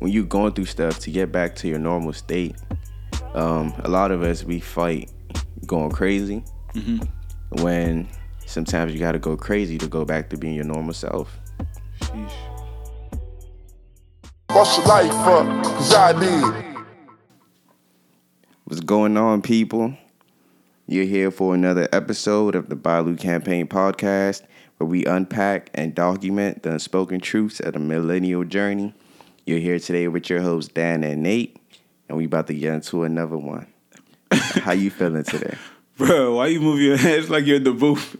when you're going through stuff to get back to your normal state, um, a lot of us we fight going crazy. When sometimes you got to go crazy to go back to being your normal self. Sheesh. What's your life up? Cause I did. What's going on, people? You're here for another episode of the BYLU Campaign Podcast, where we unpack and document the unspoken truths of the millennial journey. You're here today with your hosts Dan and Nate, and we about to get into another one. How you feeling today, Bro, why you move your hands like you're in the booth?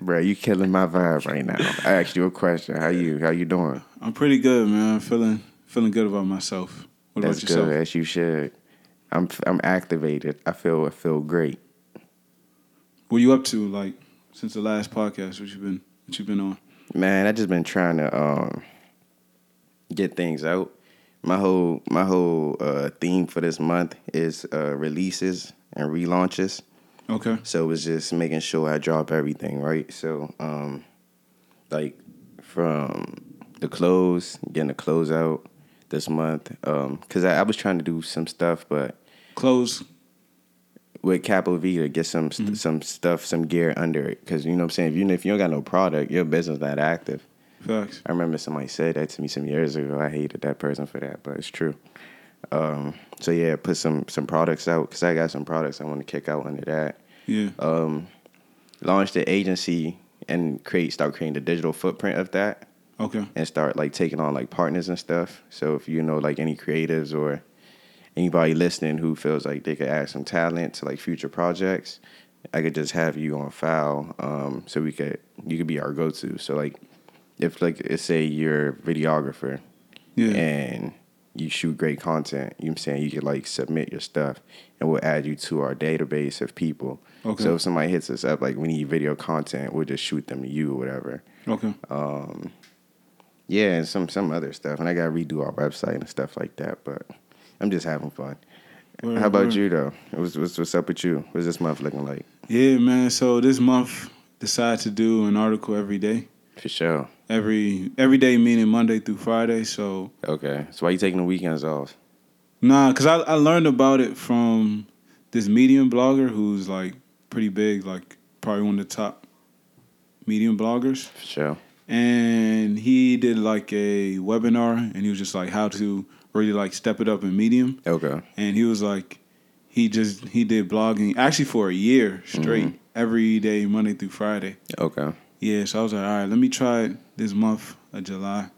bro? You killing my vibe right now. I asked you a question. How you? How you doing? I'm pretty good, man. I'm feeling feeling good about myself. What That's about yourself? good, as you should. I'm I'm activated. I feel I feel great. What you up to, like, since the last podcast? What you been what you been on? Man, I just been trying to um get things out. My whole my whole uh theme for this month is uh releases and relaunches. Okay. So it's just making sure I drop everything, right? So um like from the clothes, getting the clothes out this month. Um cuz I, I was trying to do some stuff but clothes with Capo V to get some Mm-hmm. some stuff, some gear under it. Cause you know what I'm saying? If you if you don't got no product, your business not active. Facts. I remember somebody said that to me some years ago. I hated that person for that, but it's true. Um, so yeah, put some some products out because I got some products I want to kick out under that. Yeah. Um, launch the agency and create start creating the digital footprint of that okay. and start like taking on like partners and stuff. So if you know like any creatives or anybody listening who feels like they could add some talent to like future projects, I could just have you on file. Um, so we could you could be our go to. So like if like say you're a videographer Yeah. and you shoot great content, you know what I'm saying you could like submit your stuff and we'll add you to our database of people. Okay. So if somebody hits us up like we need video content, we'll just shoot them to you or whatever. Okay. Um Yeah, and some some other stuff, and I gotta redo our website and stuff like that. But I'm just having fun. Word, How about word. you though? What's, what's what's up with you? What's this month looking like? Yeah, man. So this month decided to do an article every day. For sure. Every every day meaning Monday through Friday. So Okay, so why you taking the weekends off? Nah, cause I I learned about it from this Medium blogger who's like pretty big, like probably one of the top Medium bloggers, For sure. and he did like a webinar, and he was just like how to really like step it up in Medium, Okay. and he was like he just he did blogging actually for a year straight, mm-hmm. every day Monday through Friday. Okay. Yeah, so I was like, all right, let me try it this month of July.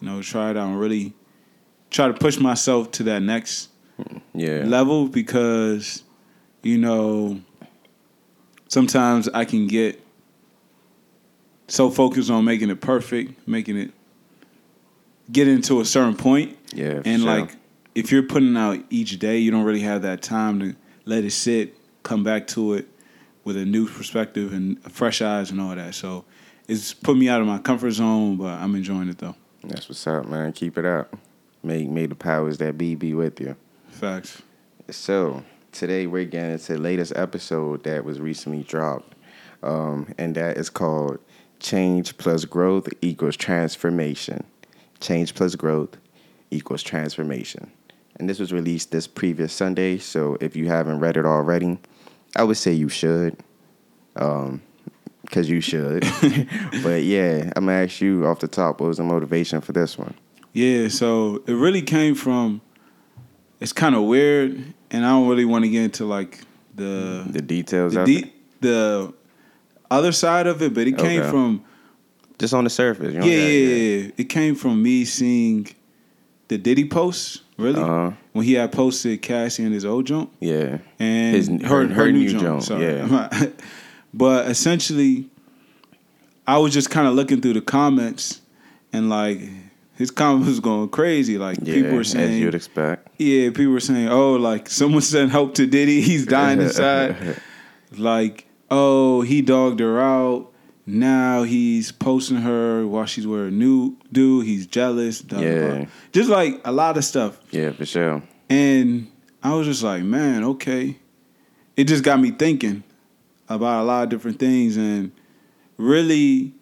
You know, try it out and really try to push myself to that next hmm, Yeah. level because you know sometimes I can get so focused on making it perfect, making it get into a certain point, Yeah. And sure. like if you're putting out each day, you don't really have that time to let it sit, come back to it with a new perspective and fresh eyes and all that. So it's put me out of my comfort zone, but I'm enjoying it though. that's what's up, man. Keep it up. May may the powers that be be with you. Facts. So today we're getting into the latest episode that was recently dropped, um, and that is called "Change plus Growth equals Transformation." Change plus growth equals transformation, and this was released this previous Sunday. So if you haven't read it already, I would say you should, um, because you should. but yeah, I'm gonna ask you off the top. What was the motivation for this one? Yeah, so it really came from. It's kind of weird, and I don't really want to get into like the The details the, de- the other side of it, but it came Okay. from just on the surface. You don't yeah, yeah, yeah. It came from me seeing the Diddy post really Uh-huh. when he had posted Cassie and his old jump Yeah. and His- her, her- her, new, new jump. jump, sorry. yeah. but essentially, I was just kind of looking through the comments, and like his comment was going crazy. Like Yeah, people were as saying, you'd expect. yeah, people were saying, oh, like someone sent help to Diddy, he's dying inside. like, oh, he dogged her out. Now he's posting her while she's wearing new dude. He's jealous. blah, blah, blah. Yeah. Just like a lot of stuff. Yeah, for sure. And I was just like, man, okay. It just got me thinking about a lot of different things. And really,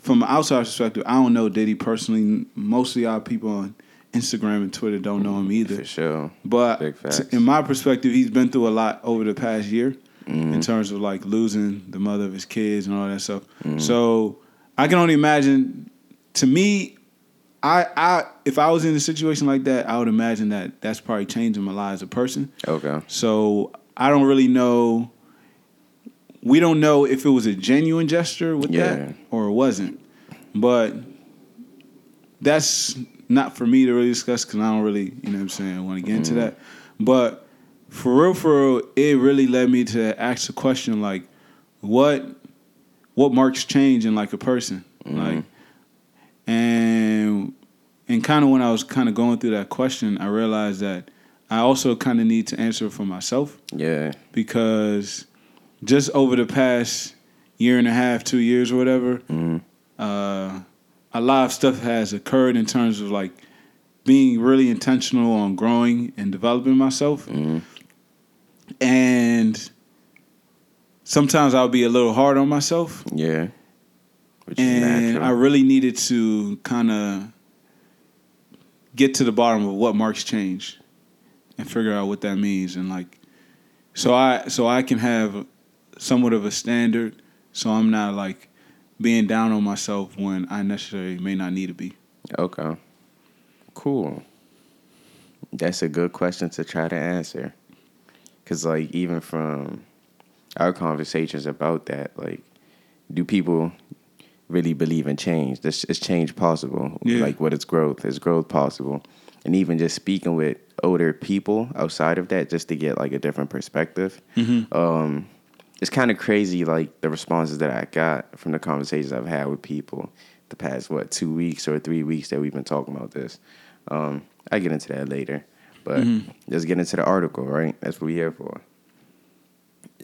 from an outside perspective, I don't know Diddy personally. Most of y'all people on Instagram and Twitter don't know him either. For sure. But Big facts. t- in my perspective, he's been through a lot over the past year Mm-hmm. in terms of like losing the mother of his kids and all that stuff. Mm-hmm. So I can only imagine. To me, I I if I was in a situation like that, I would imagine that that's probably changing my life as a person. Okay. So I don't really know. We don't know if it was a genuine gesture with Yeah. that or it wasn't. But that's not for me to really discuss because I don't really, you know what I'm saying, want to get into that. But for real, for real, it really led me to ask the question like, what what marks change in like a person? Mm-hmm. Like and and kind of when I was kind of going through that question, I realized that I also kind of need to answer for myself Yeah. because just over the past year and a half, two years or whatever, mm-hmm. uh, a lot of stuff has occurred in terms of like being really intentional on growing and developing myself. Mm-hmm. And sometimes I'll be a little hard on myself Yeah. Which and. I really needed to kind of get to the bottom of what marks change and figure out what that means and like so I so I can have somewhat of a standard so I'm not like being down on myself when I necessarily may not need to be. Okay. Cool. That's a good question to try to answer. Cause like even from our conversations about that, like, do people really believe in change? This is change possible? Yeah. Like, what is growth? Is growth possible? And even just speaking with older people outside of that, just to get like a different perspective. Um, it's kind of crazy, like the responses that I got from the conversations I've had with people the past what two weeks or three weeks that we've been talking about this. Um, I get into that later, but let's get into the article, right? That's what we're here for.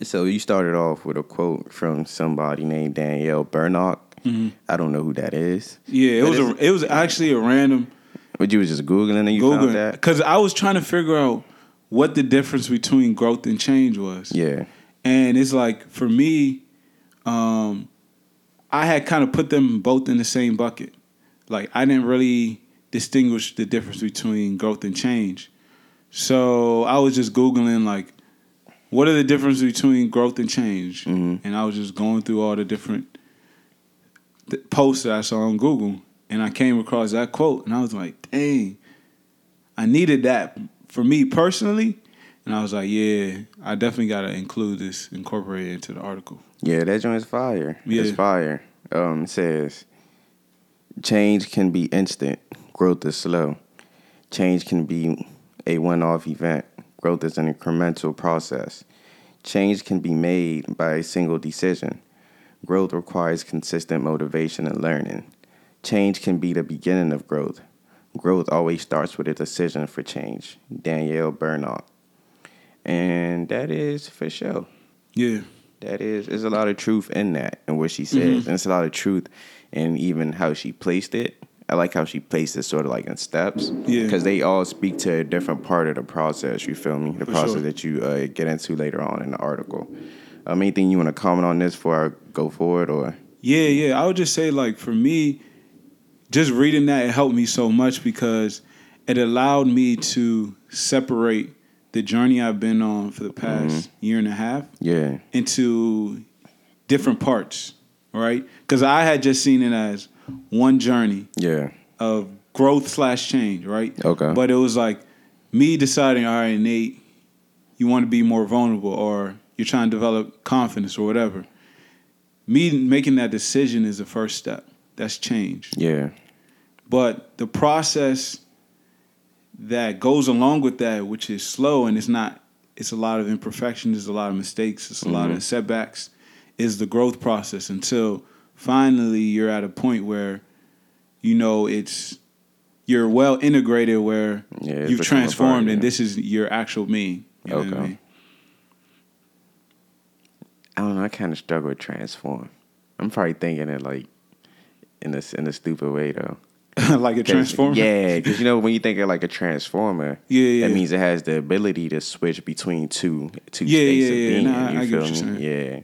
So you started off with a quote from somebody named Danielle Bernock. I don't know who that is. Yeah, it But was a, it was actually a random But you was just googling and you found that. because I was trying to figure out what the difference between growth and change was. Yeah, And it's like for me, um, I had kind of put them both in the same bucket. Like I didn't really distinguish the difference between growth and change. So I was just googling like, what are the differences between growth and change? Mhm. And I was just going through all the different th- posts that I saw on Google, and I came across that quote, and I was like, dang, I needed that for me personally. And I was like, yeah, I definitely got to include this, incorporate it into the article. yeah, that joint's fire. Yeah. It's fire. Um, it says change can be instant, growth is slow. Change can be a one-off event. Growth is an incremental process. Change can be made by a single decision. Growth requires consistent motivation and learning. Change can be the beginning of growth. Growth always starts with a decision for change. Danielle Bernock. And that is for sure. Yeah. That is, there's a lot of truth in that and what she says. Mm-hmm. And there's a lot of truth in even how she placed it. I like how she placed it sort of like in steps. Yeah. Because they all speak to a different part of the process, you feel me? The For process sure. that you uh, get into later on in the article. Um, anything you want to comment on this before I go forward or? Yeah, yeah. I would just say, like, for me, just reading that, it helped me so much because it allowed me to separate the journey I've been on for the past year and a half Yeah. into different parts, right? Because I had just seen it as one journey Yeah. of growth slash change, right? Okay. But it was like me deciding, all right, Nate, you want to be more vulnerable or you're trying to develop confidence or whatever. Me making that decision is the first step. That's change. Yeah. But the process that goes along with that, which is slow and it's not, it's a lot of imperfections, there's a lot of mistakes, it's a lot of mm-hmm. setbacks, is the growth process until finally you're at a point where you know it's you're well integrated where Yeah, you've become a part, transformed and this is your actual me. You what I Okay. mean? I don't know. I kind of struggle with transform. I'm probably thinking it like in a, in a stupid way though. like a transformer. Yeah, because you know when you think of like a transformer, Yeah, yeah. that means it has the ability to switch between two two Yeah, states yeah, of yeah. being. Nah, you I feel me? Yeah,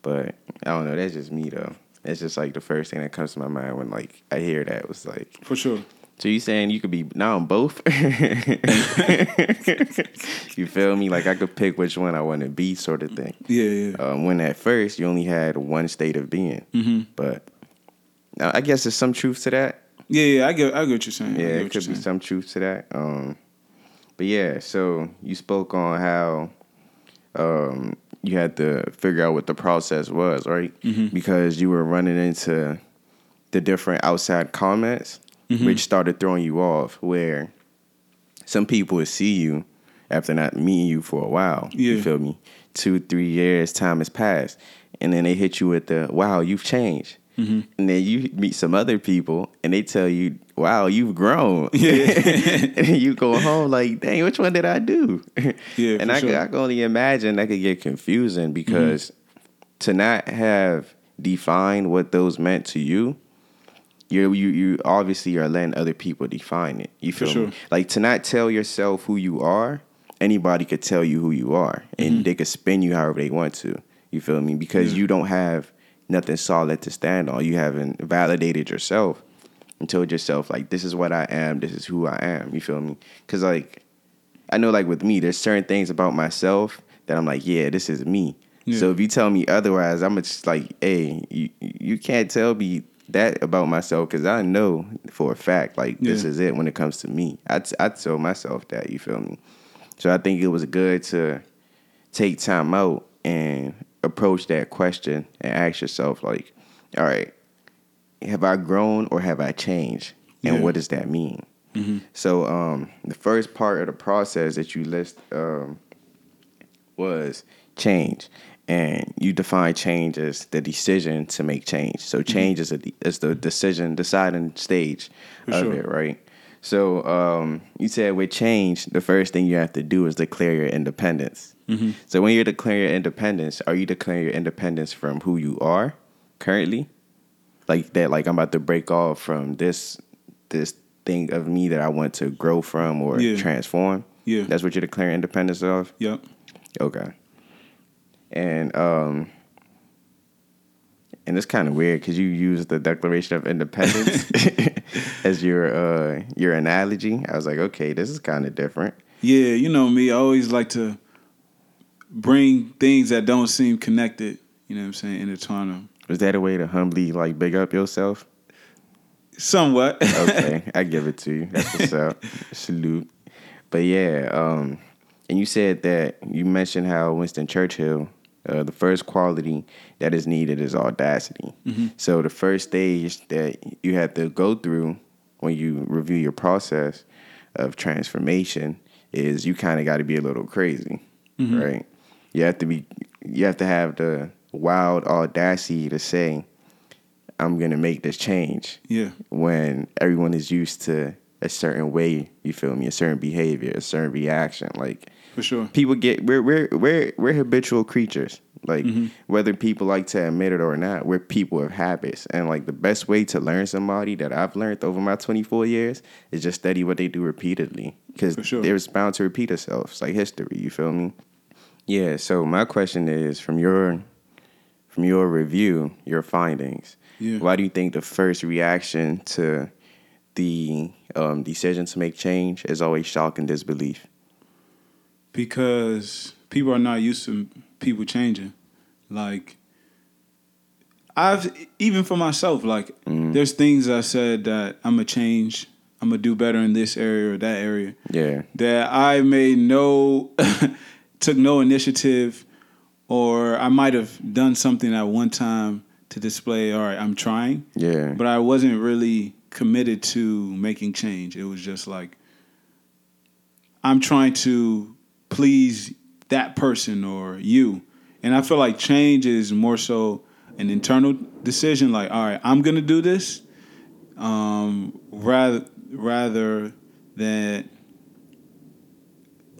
but I don't know. That's just me though. It's just like the first thing that comes to my mind when like I hear that was like For sure. So you saying you could be now on both? you feel me? Like I could pick which one I want to be, sort of thing. Yeah, yeah. Um, when at first you only had one state of being, Mm-hmm. but now, I guess there's some truth to that. Yeah, yeah, I get, I get what you're saying. Yeah, it could be some truth to that. Um, but yeah, so you spoke on how um, you had to figure out what the process was, right? Mm-hmm. Because you were running into the different outside comments, Mm-hmm. which started throwing you off. Where some people would see you after not meeting you for a while. Yeah. You feel me? Two, three years, time has passed, and then they hit you with the "Wow, you've changed." Mm-hmm. And then you meet some other people, and they tell you, "Wow, you've grown." Yeah. and you go home like, "Dang, which one did I do?" Yeah, and I, could, sure. I can only imagine that could get confusing because to not have defined what those meant to you, you you you obviously are letting other people define it. You For feel sure. me? Like to not tell yourself who you are, anybody could tell you who you are, and Mm-hmm. they could spin you however they want to. You feel me? Because Yeah. you don't have nothing solid to stand on. You haven't validated yourself and told yourself like, this is what I am. This is who I am. You feel me? Because like, I know like with me, there's certain things about myself that I'm like, yeah, this is me. Yeah. So if you tell me otherwise, I'm just like, hey, you you can't tell me that about myself because I know for a fact like this is it when it comes to me. I I tell myself that. You feel me? So I think it was good to take time out and approach that question and ask yourself like, all right, have I grown or have I changed? And Yeah. what does that mean? So um, the first part of the process that you list um, was change, and you define change as the decision to make change. So change is a is the decision deciding stage For of sure. it, right? So um, you said with change, the first thing you have to do is declare your independence. So when you're declaring your independence, are you declaring your independence from who you are currently? Like that, like I'm about to break off from this this thing of me that I want to grow from or Yeah. transform. Yeah. That's what you're declaring independence of? Yep. Okay. And um and it's kind of weird because you use the Declaration of Independence as your uh your analogy. I was like, okay, this is kind of different. Yeah, you know me. I always like to bring things that don't seem connected. You know what I'm saying? Intertwine them. Was that a way to humbly like big up yourself? Somewhat. Okay, I give it to you. That's what's up. Salute. But yeah, um, and you said that you mentioned how Winston Churchill, uh, the first quality that is needed is audacity. So the first stage that you have to go through when you review your process of transformation is you kind of got to be a little crazy, right? You have to be, you have to have the wild audacity to say, "I'm gonna make this change." yeah. when everyone is used to a certain way, you feel me, a certain behavior, a certain reaction. Like For sure. people get we're we're we're we're habitual creatures. Like mm-hmm. whether people like to admit it or not, we're people of habits. And like the best way to learn somebody that I've learned over my 24 years is just study what they do repeatedly because sure. they're bound to repeat. It's like history. You feel me? Yeah. So my question is from your from your review, your findings. Yeah. Why do you think the first reaction to the um, decision to make change is always shock and disbelief? because people are not used to people changing. Like I've even for myself, like there's things I said that I'm gonna change. I'm gonna do better in this area or that area. Yeah. That I made no took no initiative, or I might have done something at one time to display. All right, I'm trying. Yeah. But I wasn't really committed to making change. It was just like I'm trying to please that person or you. And I feel like change is more so an internal decision like all right, I'm going to do this um rather rather than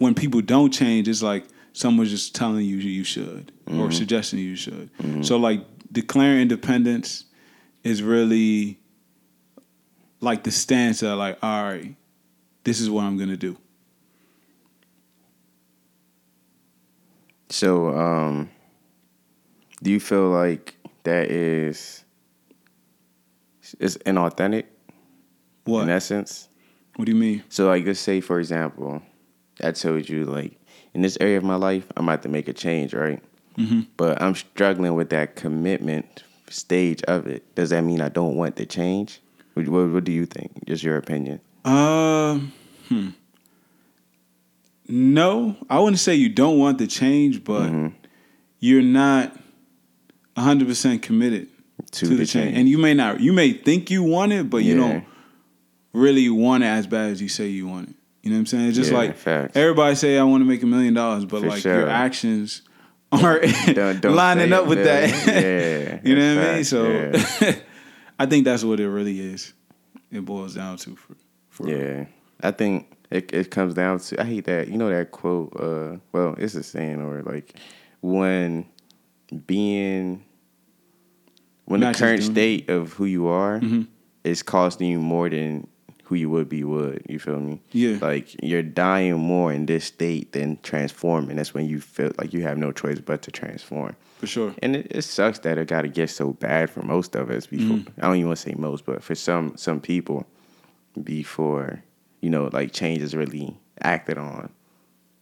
when people don't change it's like someone's just telling you you should or suggesting you should. So like declaring independence is really like the stance that like, all right, this is what I'm gonna do. So, um, do you feel like that is is inauthentic What? in essence? What do you mean? So like let's say for example, I told you like in this area of my life I'm about to make a change, right? Mm-hmm. But I'm struggling with that commitment stage of it. Does that mean I don't want to change? What, what, what do you think? Just your opinion. Um, hmm. No, I wouldn't say you don't want the change, but Mhm. you're not 100% committed To to, the, the change. change. And you may not, you may think you want it, but you don't really want it as bad as you say you want it. You know what I'm saying? It's just Yeah, like facts. everybody say I want to make a million dollars, but For like sure. your actions aren't Don't- don't lining up with that. Yeah, you know what I mean? So yeah. I think that's what it really is. It boils down to for, for Yeah, I think it it comes down to I hate that you know that quote. Uh, well, it's a saying or like when being when Not the current state of who you are Mhm. is costing you more than who you would be would. You feel me? Yeah. Like you're dying more in this state than transforming. That's when you feel like you have no choice but to transform. for sure. And it, it sucks that it got to get so bad for most of us before. I don't even want to say most, but for some some people, before you know, like change is really acted on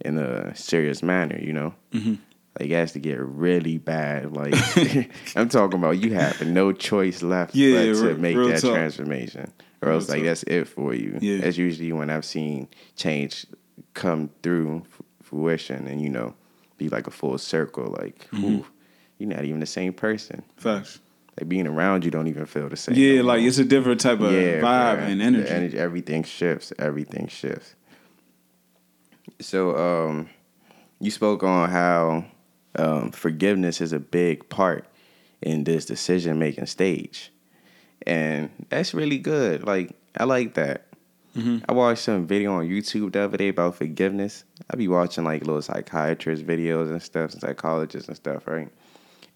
in a serious manner. You know, Mm-hmm. Like it has to get really bad. Like I'm talking about, you have no choice left Yeah, but yeah, to make real that talk. transformation, or Real else like talk. that's it for you. Yeah. That's usually when I've seen change come through fruition, and you know, be like a full circle. Like, Mm-hmm. ooh, you're not even the same person. Facts. Like being around you don't even feel the same. Yeah, like it's a different type of vibe bruh. and The energy. Everything shifts. Everything shifts. So, um, you spoke on how um, forgiveness is a big part in this decision making stage, and that's really good. Like, I like that. Mm-hmm. I watched some video on YouTube the other day about forgiveness. I be watching like little psychiatrist videos and stuff, and psychologists and stuff, right?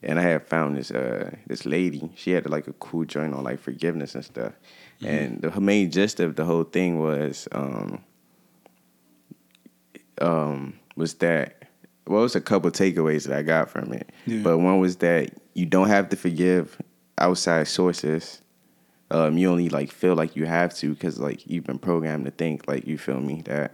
And I had found this uh this lady. She had like a cool joint on like forgiveness and stuff. And the main gist of the whole thing was um um was that well it was a couple takeaways that I got from it. Yeah. But one was that you don't have to forgive outside sources. Um, you only like feel like you have to because like you've been programmed to think like you feel me that.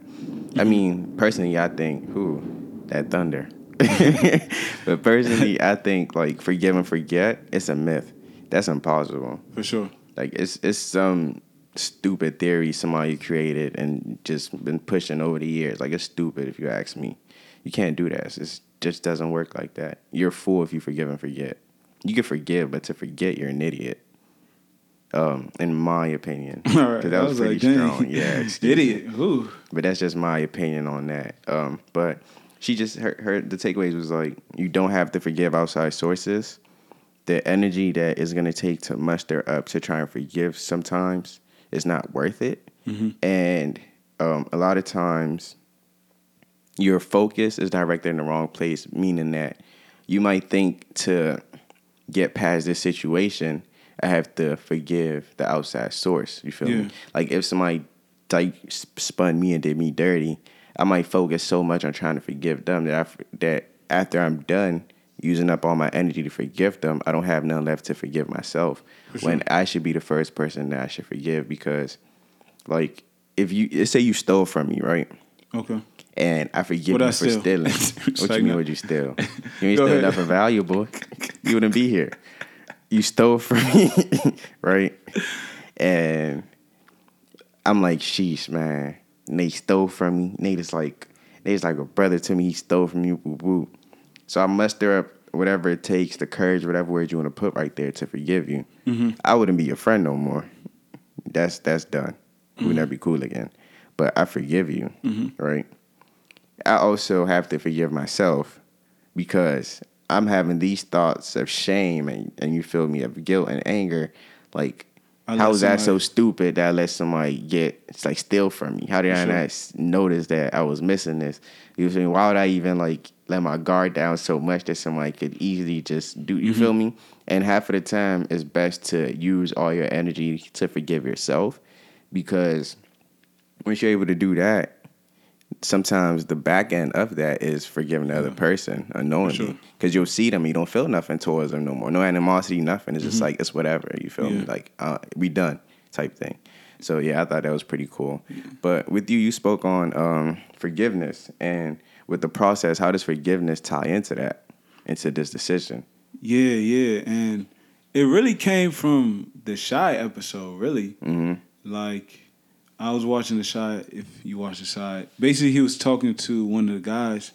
I mean, personally, I think who that thunder. but personally, I think like forgive and forget. It's a myth. That's impossible. For sure. Like it's it's some stupid theory somebody created and just been pushing over the years. Like it's stupid if you ask me. You can't do that. It just doesn't work like that. You're a fool if you forgive and forget. You can forgive, but to forget, you're an idiot. Um, in my opinion, All right. that I was, pretty dang. strong. Yeah, excuse me. Idiot. Ooh. But that's just my opinion on that. Um, but she just her, her the takeaways was like you don't have to forgive outside sources. The energy that is gonna take to muster up to try and forgive sometimes is not worth it. And um, a lot of times your focus is directed in the wrong place, meaning that you might think to get past this situation, I have to forgive the outside source. You feel Yeah. me? Like if somebody like spun me and did me dirty, I might focus so much on trying to forgive them that I that after I'm done using up all my energy to forgive them, I don't have none left to forgive myself. When I should be the first person that I should forgive because, like, if you say you stole from me, right? Okay. And I forgive What you I for steal? stealing. What like you mean? Would you steal? You ain't steal ahead. nothing valuable. You wouldn't be here. You stole from me, right? And I'm like, sheesh, man. Nate stole from me. Nate is like, Nate's like a brother to me. He stole from you. Woo woo. So I muster up whatever it takes, the courage, whatever word you want to put right there to forgive you. Mm-hmm. I wouldn't be your friend no more. That's that's done. We'll mm-hmm. never be cool again. But I forgive you, mm-hmm. right? I also have to forgive myself because I'm having these thoughts of shame and, and you feel me of guilt and anger. Like, how is that so stupid that I let somebody get it's like steal from me? How did I Sure. not notice that I was missing this? You feel me? Why would I even like let my guard down so much that somebody could easily just do? You feel me? And half of the time, it's best to use all your energy to forgive yourself because once you're able to do that, sometimes the back end of that is forgiving the other person unknowingly. sure. Because you'll see them, you don't feel nothing towards them no more. No animosity, nothing. It's just like, it's whatever. You feel me? Mm-hmm. Yeah. Like, uh, we done type thing. So yeah, I thought that was pretty cool. But with you, you spoke on um, forgiveness, and with the process, how does forgiveness tie into that, into this decision? Yeah, yeah, and it really came from the Chi episode. Really, hmm like I was watching the Chi. If you watch the Chi, basically he was talking to one of the guys.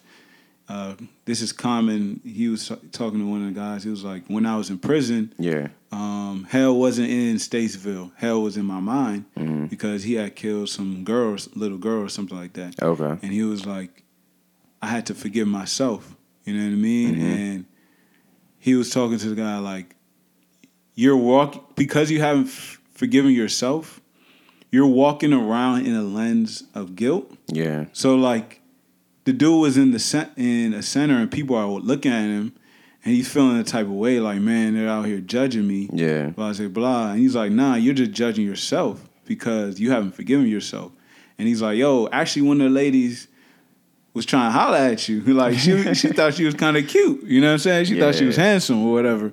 Uh, this is Common. He was talking to one of the guys. He was like, "When I was in prison, Yeah. um, hell wasn't in Statesville. Hell was in my mind Mhm. because he had killed some girls, little girl or something like that. Okay. And he was like, I had to forgive myself. You know what I mean? Mhm. And he was talking to the guy like, you're walking because you haven't f- forgiven yourself. You're walking around in a lens of guilt. Yeah. So like, the dude was in the cen- in a center, and people are looking at him, and he's feeling the type of way like, man, they're out here judging me. Yeah. Blah, blah, blah. And he's like, nah, you're just judging yourself because you haven't forgiven yourself. And he's like, yo, actually, one of the ladies was trying to holler at you. Like, she, she thought she was kind of cute. You know what I'm saying? She thought she was handsome or whatever.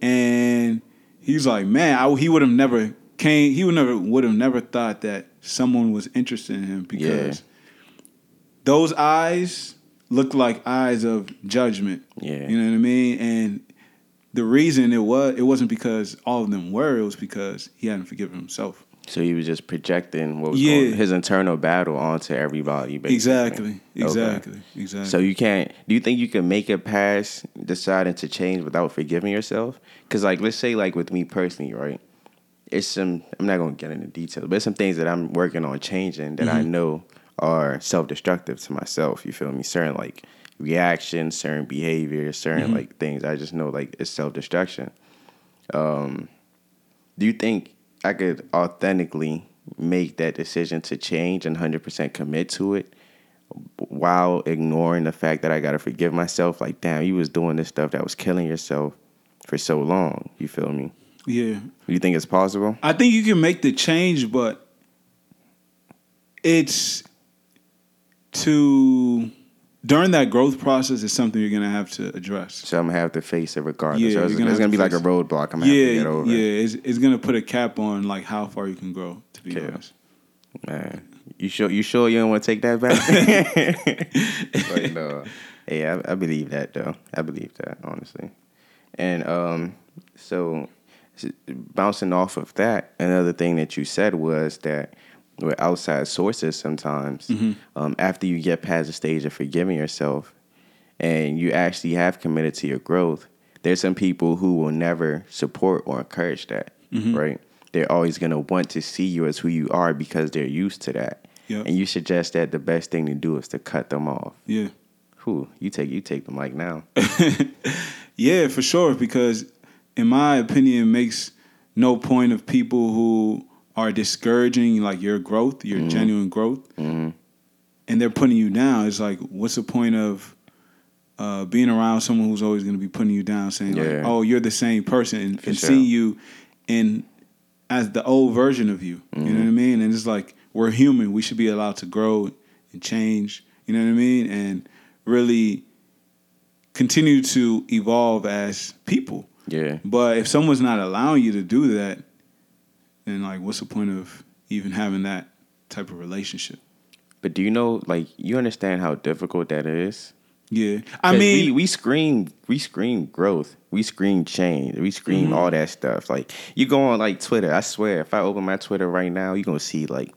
And he's like, man, I, he would have never came, he would never, would have never thought that someone was interested in him because those eyes look like eyes of judgment. Yeah. You know what I mean? And the reason it was it wasn't because all of them were, it was because he hadn't forgiven himself. So he was just projecting what was Yeah. going, his internal battle onto everybody. Basically. Exactly. Okay. Exactly. Exactly. So you can't. Do you think you can make it past deciding to change without forgiving yourself? Because like, let's say like with me personally, right? It's some. I'm not gonna get into details, but it's some things that I'm working on changing that Mm-hmm. I know are self-destructive to myself. You feel me? Certain like reactions, certain behaviors, certain Mm-hmm. like things. I just know like it's self-destruction. Um, do you think I could authentically make that decision to change and 100% commit to it while ignoring the fact that I got to forgive myself? Like, damn, you was doing this stuff that was killing yourself for so long. You feel me? Yeah. You think it's possible? I think you can make the change, but it's to during that growth process is something you're gonna have to address. So I'm gonna have to face it regardless. Yeah, so it's, gonna it's gonna to be like a roadblock. I'm gonna have to get Yeah, over. yeah, it's, it's gonna put a cap on like how far you can grow. To be Okay. honest, Man, you sure you sure you don't want to take that back? but no, yeah, I, I believe that though. I believe that honestly. And um, so bouncing off of that, another thing that you said was that with outside sources, sometimes um, after you get past the stage of forgiving yourself, and you actually have committed to your growth, there's some people who will never support or encourage that, right? They're always gonna want to see you as who you are because they're used to that. Yep. And you suggest that the best thing to do is to cut them off. yeah. Who you take you take the mic now. Yeah, for sure. Because in my opinion, makes no point of people who are discouraging like your growth, your genuine growth, Mhm. and they're putting you down. It's like, what's the point of uh, being around someone who's always going to be putting you down, saying Yeah. like, "Oh, you're the same person," and, and sure. seeing you in as the old version of you. You Mm-hmm. know what I mean? And it's like we're human. We should be allowed to grow and change. You know what I mean? And really continue to evolve as people. Yeah. But if someone's not allowing you to do that, then like, what's the point of even having that type of relationship? But do you know, like, you understand how difficult that is? Yeah, I mean, we, we scream, we scream growth, we scream change, we scream Mm-hmm. all that stuff. Like, you go on like Twitter. I swear, if I open my Twitter right now, you're gonna see like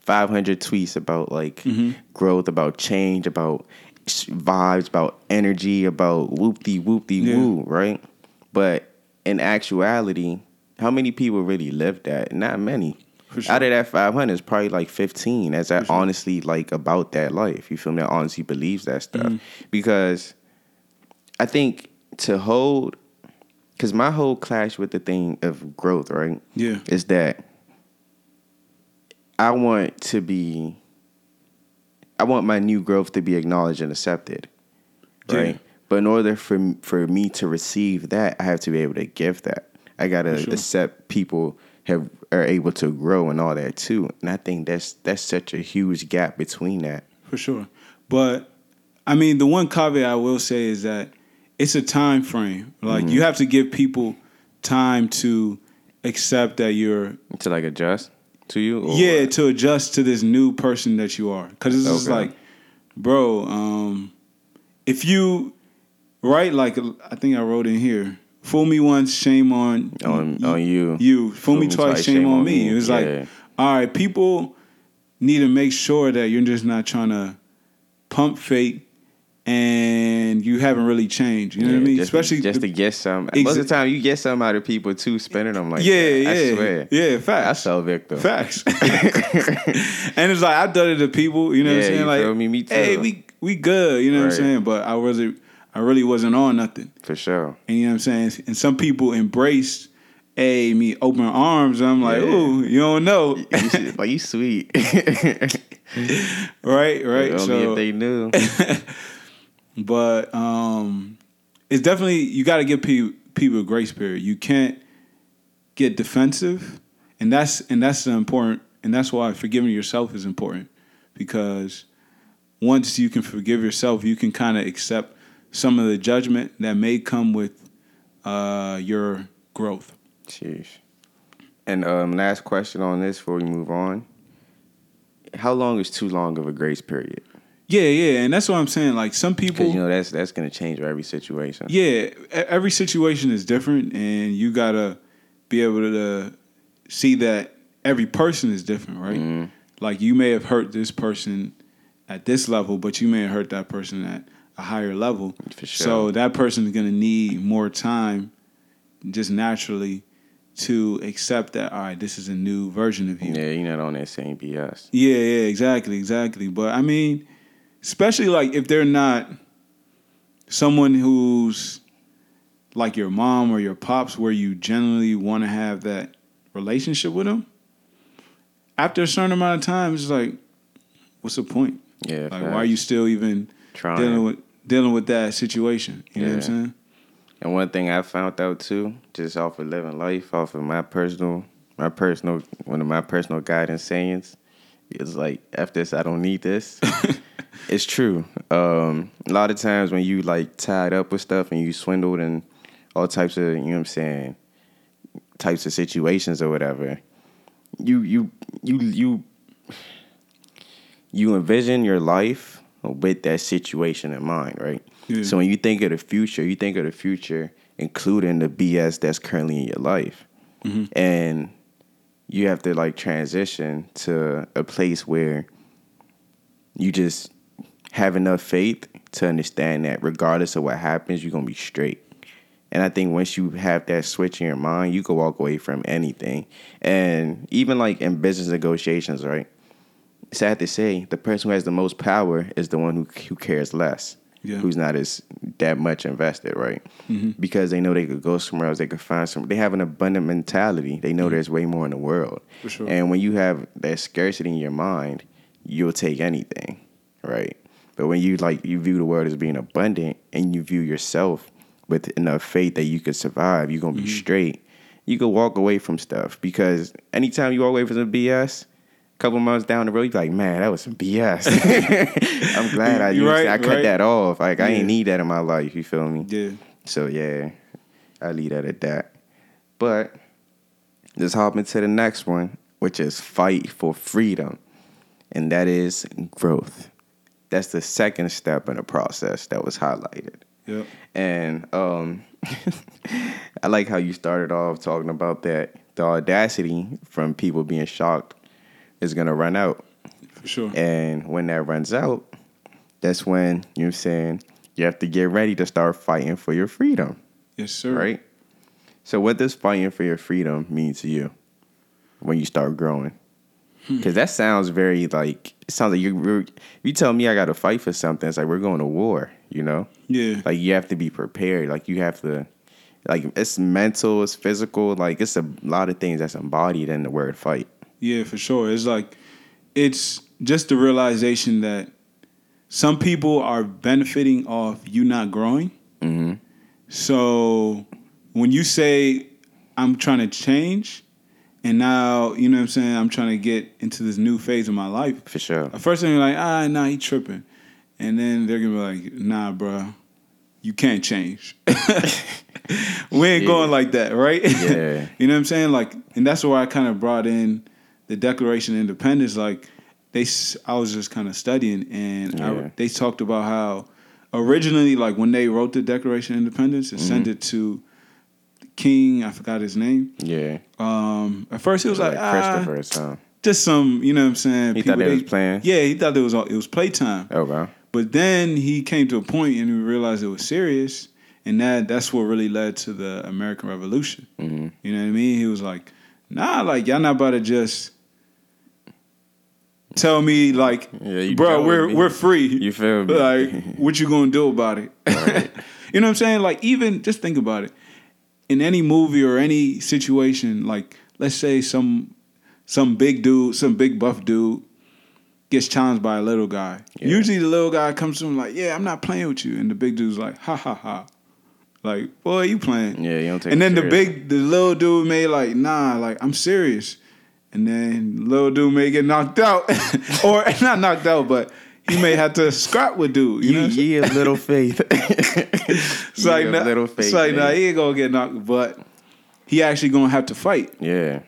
500 tweets about like Mm-hmm. growth, about change, about vibes, about energy, about whoop-de whoop-de Yeah. woo, right? But in actuality, how many people really live that? Not many. Sure. Out of that 500, it's probably like 15 as that honestly like about that life. You feel me? That honestly believes that stuff. Mm-hmm. Because I think to hold, because my whole clash with the thing of growth, right? yeah, is that I want to be I want my new growth to be acknowledged and accepted. Right? Yeah. But in order for for me to receive that, I have to be able to give that. I got to sure. accept people have are able to grow and all that too. And I think that's that's such a huge gap between that. for sure. But I mean, the one caveat I will say is that it's a time frame. Like you have to give people time to accept that you're To like adjust. to you? or yeah, what? to adjust to this new person that you are. Because it's just like, bro, um, if you, right, like I think I wrote in here, fool me once, shame on on on you. you. Fool, me, twice, shame, on me. It was Yeah. like, all right, people need to make sure that you're just not trying to pump fake and you haven't really changed. You know what I mean? Just Especially to, just to get some. Exa- Most of the time, you get some out of people too, spending them like yeah, that. yeah, I swear. yeah. Facts. I sell victim. Facts. and it's like I've done it to people, you know what I'm saying? Like, me? Me too. hey, we we good, you know what I'm saying? But I wasn't, I really wasn't on nothing, For sure. and you know what I'm saying? And some people embraced, a me open arms. I'm like, Yeah. ooh, you don't know, You like you sweet. right? Right. Only so, if they knew. but um, it's definitely you got to give people people a grace period. You can't get defensive, and that's and that's the important, and that's why forgiving yourself is important because once you can forgive yourself, you can kind of accept some of the judgment that may come with uh, your growth. Sheesh. And um, last question on this before we move on. How long is too long of a grace period? Yeah, yeah, and that's what I'm saying. Like some people, you know that's that's gonna change every situation. Yeah, every situation is different, and you gotta be able to see that every person is different, right? Mhm. Like you may have hurt this person at this level, but you may have hurt that person at a higher level. For sure. So that person is gonna need more time, just naturally, to accept that. All right, this is a new version of you. Yeah, you're not on that same BS. Yeah, yeah, exactly, exactly. But I mean, especially like if they're not someone who's like your mom or your pops, where you generally want to have that relationship with them. After a certain amount of time, it's like, what's the point? Yeah. Like, why are you still even trying? dealing with dealing with that situation? You know what I'm saying? And one thing I found out too, just off of living life, off of my personal, my personal, one of my personal guidance sayings, is like, "F this, I don't need this." it's true. Um, a lot of times when you like tied up with stuff and you swindled and all types of, you know what I'm saying, types of situations or whatever, you you you you you envision your life with that situation in mind, right? Yeah. So when you think of the future, you think of the future including the BS that's currently in your life. Mm-hmm. And you have to like transition to a place where you just have enough faith to understand that regardless of what happens, you're gonna be straight. And I think once you have that switch in your mind, you can walk away from anything. And even like in business negotiations, right? Sad to say, the person who has the most power is the one who who cares less. Yeah. Who's not as that much invested, right? Mm-hmm. Because they know they could go somewhere else, they could find some. They have an abundant mentality. They know mm-hmm. there's way more in the world. For sure. And when you have that scarcity in your mind, you'll take anything, right? But when you like you view the world as being abundant and you view yourself with enough faith that you could survive, you're gonna be mm-hmm. straight. You could walk away from stuff because anytime you walk away from some BS, couple months down the road, you're like, man, that was some BS. I'm glad I used right, I cut right. that off. Like I Yeah. ain't need that in my life. You feel me? Yeah. So yeah, I leave that at that. But let's hop into the next one, which is fight for freedom, and that is growth. That's the second step in the process that was highlighted. Yeah. And um, I like how you started off talking about that the audacity from people being shocked is gonna run out. For sure. And when that runs out, that's when you know I'm saying you have to get ready to start fighting for your freedom, Yes, sir. right? So what does fighting for your freedom mean to you when you start growing? Hmm. Because that sounds very like it sounds like you you're, you tell me I got to fight for something. It's like we're going to war, you know. Yeah. Like you have to be prepared. Like you have to, like it's mental, it's physical. Like it's a lot of things that's embodied in the word fight. Yeah, for sure. It's like it's just the realization that some people are benefiting off you not growing. Mm-hmm. So when you say I'm trying to change and now, you know what I'm saying, I'm trying to get into this new phase of my life. For sure. At first thing you're like, ah, nah, he tripping. And then they're gonna be like, nah, bro, you can't change. we ain't Yeah. going like that, right? Yeah. you know what I'm saying? Like, and that's where I kind of brought in the Declaration of Independence, like they, I was just kind of studying, and Yeah. I, they talked about how originally, like when they wrote the Declaration of Independence, and Mm-hmm. sent it to King. I forgot his name. Yeah. Um, at first, it was like, like ah, Christopher or something. just some, you know what I'm saying? He thought they was playing? Yeah, he thought it was all- it was playtime. Oh wow. But then he came to a point and he realized it was serious, and that that's what really led to the American Revolution. hmm You know what I mean? He was like, "Nah, like y'all not about to just tell me like, Yeah, bro, we're me. we're free. You feel me? Like, what you gonna do about it? you know what I'm saying? Like, even just think about it. In any movie or any situation, like let's say some some big dude, some big buff dude gets challenged by a little guy. Yeah. Usually the little guy comes to him like, "Yeah, I'm not playing with you," and the big dude's like, "Ha ha ha." Like, boy, you playing? Yeah, you don't take and then the big, the little dude may like, nah, like I'm serious. And then little dude may get knocked out, or not knocked out, but he may have to scrap with dude. You, You, know, what I'm you have little faith. it's You like, nah, little faith. it's like, nah, eh? he ain't gonna get knocked, but he actually gonna have to fight, yeah.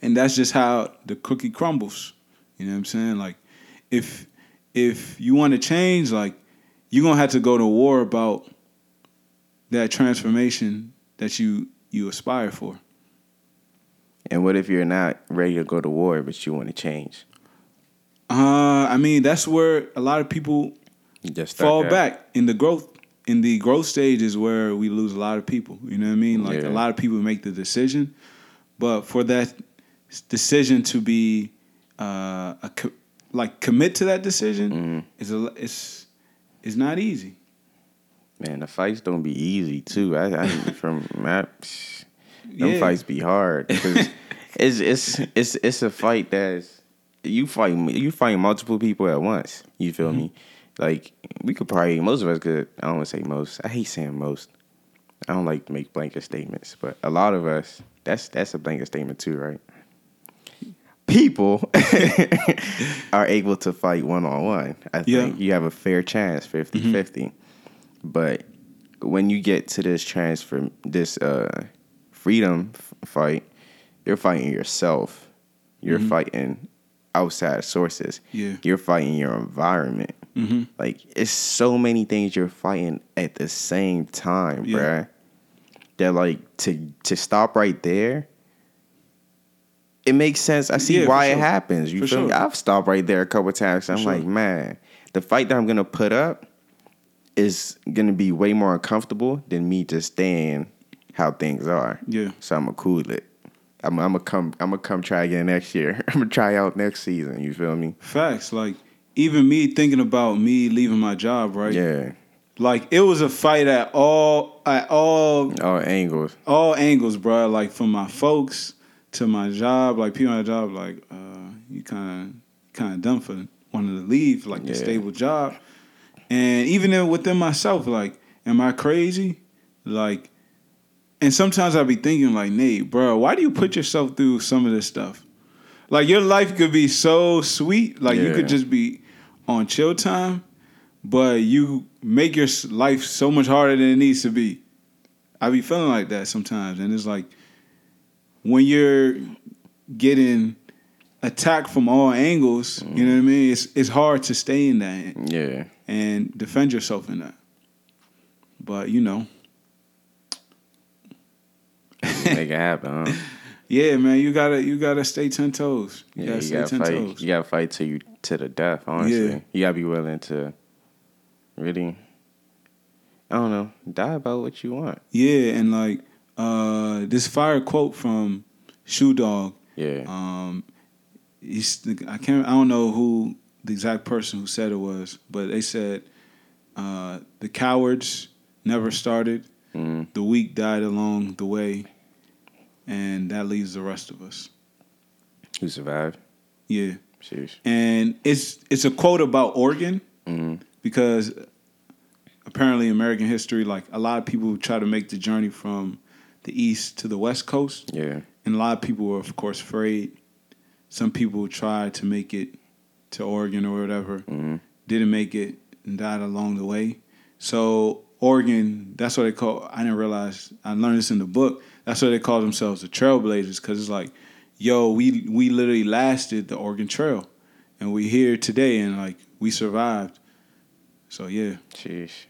and that's just how the cookie crumbles. You know what I'm saying? Like, if if you want to change, like, you're gonna have to go to war about that transformation that you you aspire for. And what if you're not ready to go to war, but you want to change? Uh, I mean, that's where a lot of people just fall back in the growth. In the growth stage is where we lose a lot of people. You know what I mean? Like Yeah. a lot of people make the decision, but for that decision to be uh, a co- like commit to that decision Mhm. is a it's it's not easy. Man, the fights don't be easy too. I, I from my, them Yeah. fights be hard 'cause it's it's it's it's a fight that's you fight you fight multiple people at once. You feel me? Like we could probably most of us could. I don't want to say most. I hate saying most. I don't like to make blanket statements, but a lot of us that's that's a blanket statement too, right? People are able to fight one on one. I Yeah. think you have a fair chance 50 50. But when you get to this transfer, this uh, freedom fight, you're fighting yourself. You're fighting outside sources. Yeah. You're fighting your environment. Mm-hmm. Like it's so many things you're fighting at the same time, Yeah. bruh. That like to to stop right there. It makes sense. I see Yeah, why it happens. You For feel me? I've stopped right there a couple times. I'm sure. like, man, the fight that I'm gonna put up is gonna be way more uncomfortable than me just staying how things are. Yeah. So I'm gonna cool it. I'm, I'm gonna come. I'm gonna come try again next year. I'm gonna try out next season. You feel me? Facts. Like even me thinking about me leaving my job, right? Yeah. Like it was a fight at all at all All angles. all angles, bro. Like from my folks to my job, like people at my job, like uh, you kind of kind of done for wanting to leave, like the Yeah. stable job, and even then within myself, like, am I crazy? Like, and sometimes I be thinking, like, Nate, bro, why do you put mm-hmm. yourself through some of this stuff? Like your life could be so sweet, like you could just be on chill time, but you make your life so much harder than it needs to be. I be feeling like that sometimes, and it's like when you're getting attacked from all angles, you know what I mm-hmm. mean? It's it's hard to stay in that Yeah. and defend yourself in that. But you know, Make it happen, huh? yeah, man, you gotta you gotta stay ten toes. You Yeah, gotta you stay gotta ten fight. toes. You gotta fight till you to the death. Honestly, Yeah. you gotta be willing to really. I don't know. Die about what you want. Yeah, and like uh, this fire quote from Shoe Dog. Yeah. Um, he's I can't I don't know who the exact person who said it was, but they said uh, the cowards never started. Mhm. The weak died along the way, and that leaves the rest of us. Who survived? Yeah, Sheesh. and it's it's a quote about Oregon hmm because apparently American history, like a lot of people try to make the journey from the east to the west coast, Yeah. and a lot of people were of course afraid. Some people tried to make it to Oregon or whatever, hmm didn't make it and died along the way. So Oregon, that's what they call. I didn't realize. I learned this in the book. That's what they call themselves, the Trailblazers, because it's like yo, we we literally lasted the Oregon Trail, and we're here today, and like we survived. So yeah, Sheesh.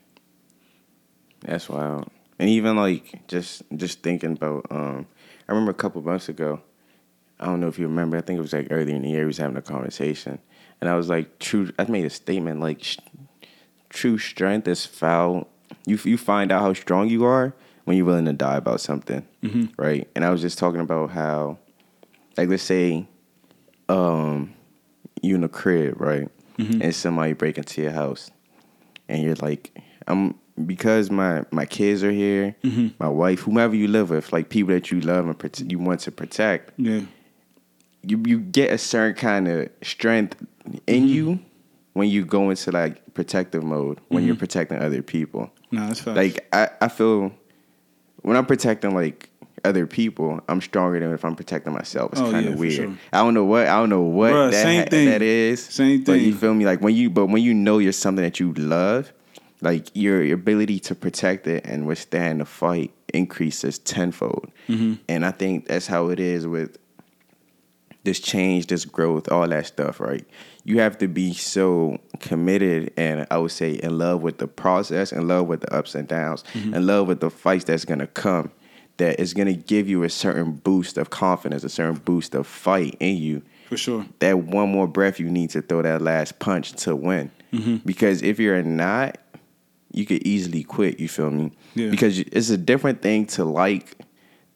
That's wild. And even like just just thinking about um I remember a couple months ago, I don't know if you remember, I think it was like earlier in the year we was having a conversation. And I was like true I made a statement like true strength is found you you find out how strong you are when you're willing to die about something. Mm-hmm. Right? And I was just talking about how like let's say um you in a crib, right? Mm-hmm. And somebody break into your house and you're like, I'm because my my kids are here, mm-hmm. my wife, whomever you live with, like people that you love and prote- you want to protect, yeah, you you get a certain kind of strength in you when you go into like protective mode when you're protecting other people. No, that's fine. Like I, I feel when I'm protecting like other people, I'm stronger than if I'm protecting myself. It's Oh, kind of for weird. sure. I don't know what I don't know what Bruh, that, same ha- thing. that is. Same But you feel me? Like when you but when you know you're something that you love, like your, your ability to protect it and withstand the fight increases tenfold. Mm-hmm. And I think that's how it is with this change, this growth, all that stuff, right? You have to be so committed and I would say in love with the process, in love with the ups and downs, in love with the fights that's gonna come, that is gonna give you a certain boost of confidence, a certain boost of fight in you. for sure. That one more breath you need to throw that last punch to win. Mm-hmm. Because if you're not, you could easily quit, you feel me? Yeah. Because it's a different thing to like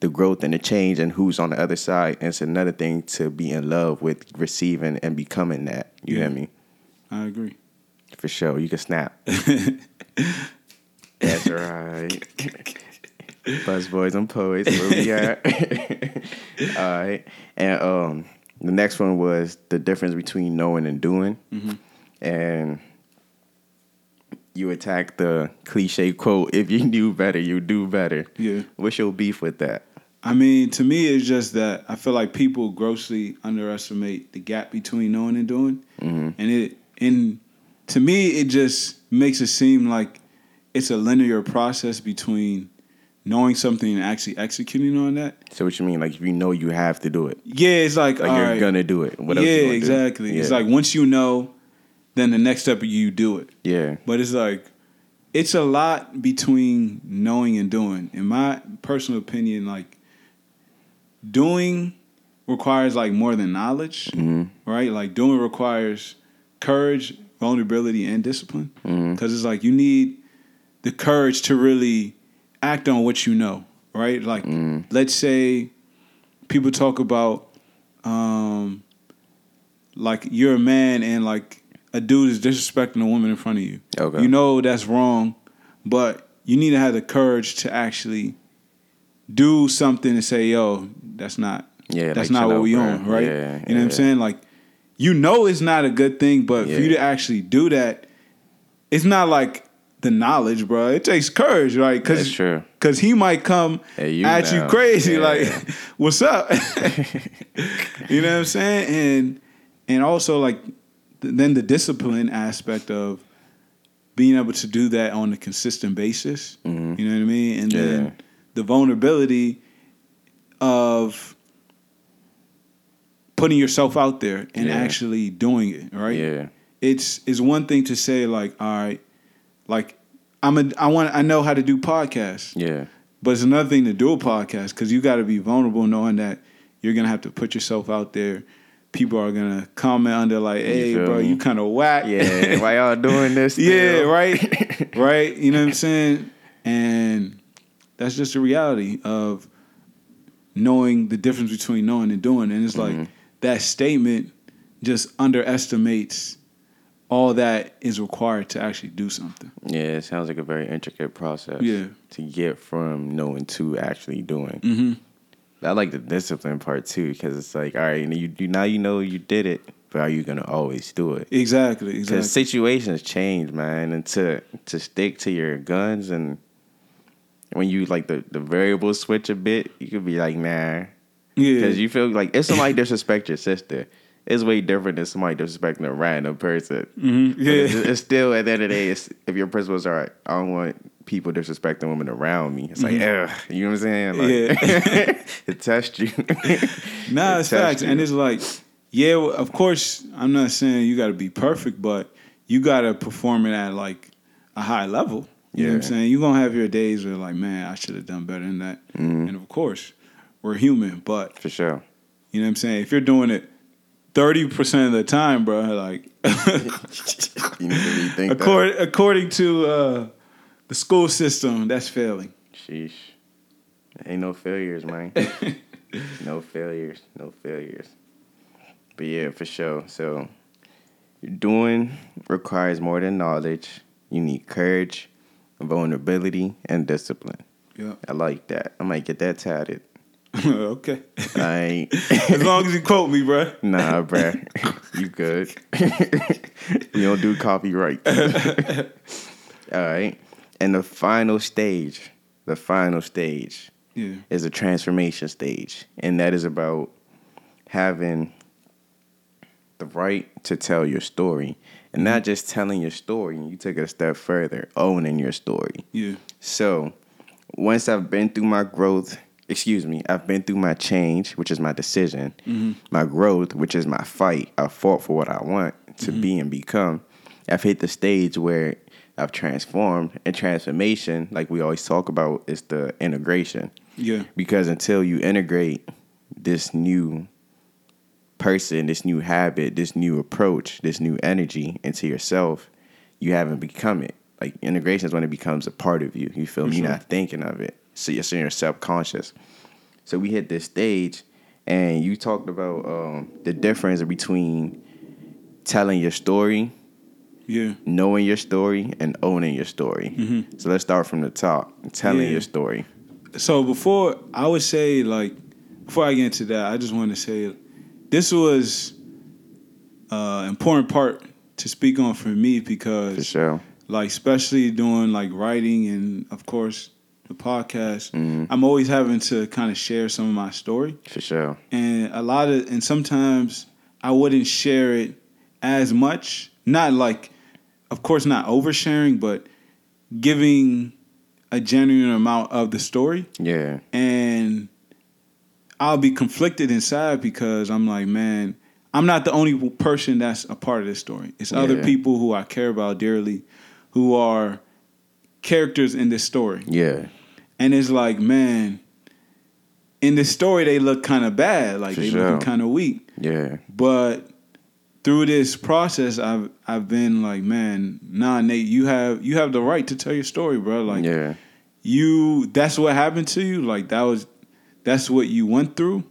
the growth and the change and who's on the other side. And it's another thing to be in love with receiving and becoming that. You Yeah. hear me? I agree. For sure. You can snap. That's right. Buzz boys and poets. Where we at? All right. And um, the next one was the difference between knowing and doing. And you attack the cliche quote, if you knew better, you do better. Yeah. What's your beef with that? I mean, to me, it's just that I feel like people grossly underestimate the gap between knowing and doing, mm-hmm. and it and to me, it just makes it seem like it's a linear process between knowing something and actually executing on that. So what you mean? Like if you know you have to do it. Yeah, it's like, Like you're right. gonna do it. What yeah, you gonna do? exactly. It's like once you know, then the next step you do it. Yeah. But it's like it's a lot between knowing and doing. In my personal opinion, like doing requires like more than knowledge, mm-hmm. right? Like doing requires courage, vulnerability, and discipline. Mm-hmm. Because it's like you need the courage to really act on what you know, right? Like mm-hmm. let's say people talk about um like you're a man and like a dude is disrespecting a woman in front of you. Okay. You know that's wrong, but you need to have the courage to actually do something and say, "Yo, that's not. Yeah, that's like, not what out, we bro. on, right? Yeah, you know what I'm saying? Like, you know, it's not a good thing, but for you to actually do that, it's not like the knowledge, bro. It takes courage, right? True. Because he might come Hey, you at you crazy, Yeah. like, "What's up?" you know what I'm saying? And and also like then the discipline aspect of being able to do that on a consistent basis. You know what I mean? And Mm-hmm. Yeah. then the vulnerability of putting yourself out there and Yeah. actually doing it, right? Yeah. It's it's one thing to say like, all right, like I'm a I want I know how to do podcasts. Yeah. But it's another thing to do a podcast because you got to be vulnerable, knowing that you're gonna have to put yourself out there. People are gonna comment under like, "Hey, feel bro, me? you kind of whack." Yeah. Why y'all doing this? yeah, right, right. You know what I'm saying? And that's just the reality of knowing the difference between knowing and doing. And it's Mm-hmm. like that statement just underestimates all that is required to actually do something. Yeah, it sounds like a very intricate process. Yeah. To get from knowing to actually doing. Mm-hmm. I like the discipline part too, because it's like, all right, you, you now you know you did it, but are you gonna always do it? Exactly. Because Exactly. situations change, man, and to to stick to your guns and when you like the the variables switch a bit, you could be like, nah, Yeah. because you feel like if somebody disrespect your sister, it's way different than somebody disrespecting a random person. Mhm. But Yeah. it's, it's still at the end of the day, it's, if your principles are, right, I don't want people disrespecting women around me. It's like, ugh, you know what I'm saying? Like, Mm-hmm. Yeah. it tests you. Nah, It it's facts, you. and it's like, yeah, well, of course, I'm not saying you got to be perfect, but you got to perform it at like a high level. You know what I'm saying? You're gonna have your days where like, man, I should have done better than that. Mm-hmm. And of course, we're human, but For sure. you know what I'm saying? If you're doing it 30% of the time, bro, like You need to rethink that. according according to uh, the school system, that's failing. Sheesh. Ain't no failures, man. no failures. No failures. But yeah, for sure. So doing requires more than knowledge. You need courage, vulnerability, and discipline. Yeah. I like that. I might get that tatted. okay. I As long as you quote me, bro. nah, bruh. You good. you don't do copyright. All right. And the final stage, the final stage Yeah. is a transformation stage. And that is about having the right to tell your story. And not just telling your story, you take it a step further, owning your story. Yeah. So once I've been through my growth, excuse me, I've been through my change, which is my decision, mm-hmm. my growth, which is my fight. I fought for what I want to mm-hmm. be and become. I've hit the stage where I've transformed, and transformation, like we always talk about, is the integration. Yeah. Because until you integrate this new person, this new habit, this new approach, this new energy into yourself, you haven't become it. Like integration is when it becomes a part of you. You feel me? You're not thinking of it. So you're in your subconscious. So we hit this stage, and you talked about um, the difference between telling your story, Yeah. knowing your story, and owning your story. So let's start from the top. Telling Mm-hmm. Yeah. your story. So before I would say like before I get into that, I just want to say this was uh important part to speak on for me because For sure. like especially doing like writing and of course the podcast, Mm-hmm. I'm always having to kind of share some of my story. For sure. and a lot of and sometimes I wouldn't share it as much. Not like, of course, not oversharing, but giving a genuine amount of the story. Yeah. And I'll be conflicted inside because I'm like, man, I'm not the only person that's a part of this story. It's other people who I care about dearly, who are characters in this story. Yeah. And it's like, man, in this story they look kind of bad, like For they sure. look kind of weak. Yeah. But through this process, I've I've been like, man, nah, Nate, you have you have the right to tell your story, bro. Like yeah. you, that's what happened to you. Like that was, that's what you went through,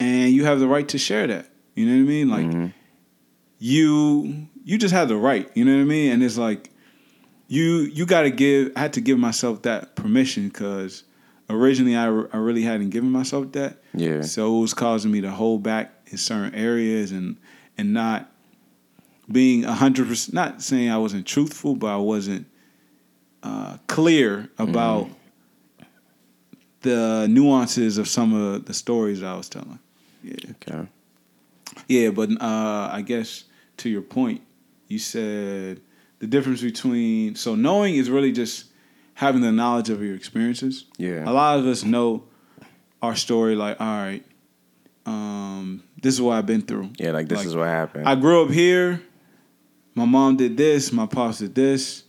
and you have the right to share that. You know what I mean? Like Mhm. you, you just have the right. You know what I mean? And it's like you you got to give. I had to give myself that permission because originally I, I really hadn't given myself that. Yeah. So it was causing me to hold back in certain areas and and not being a hundred percent. Not saying I wasn't truthful, but I wasn't uh, clear about the nuances of some of the stories I was telling. Yeah, Okay. yeah, but uh, I guess to your point, you said the difference between so knowing is really just having the knowledge of your experiences. Yeah. A lot of us know our story, like, all right, um, this is what I've been through. Yeah, like this Like, is what happened. I grew up here. My mom did this. My pops did this,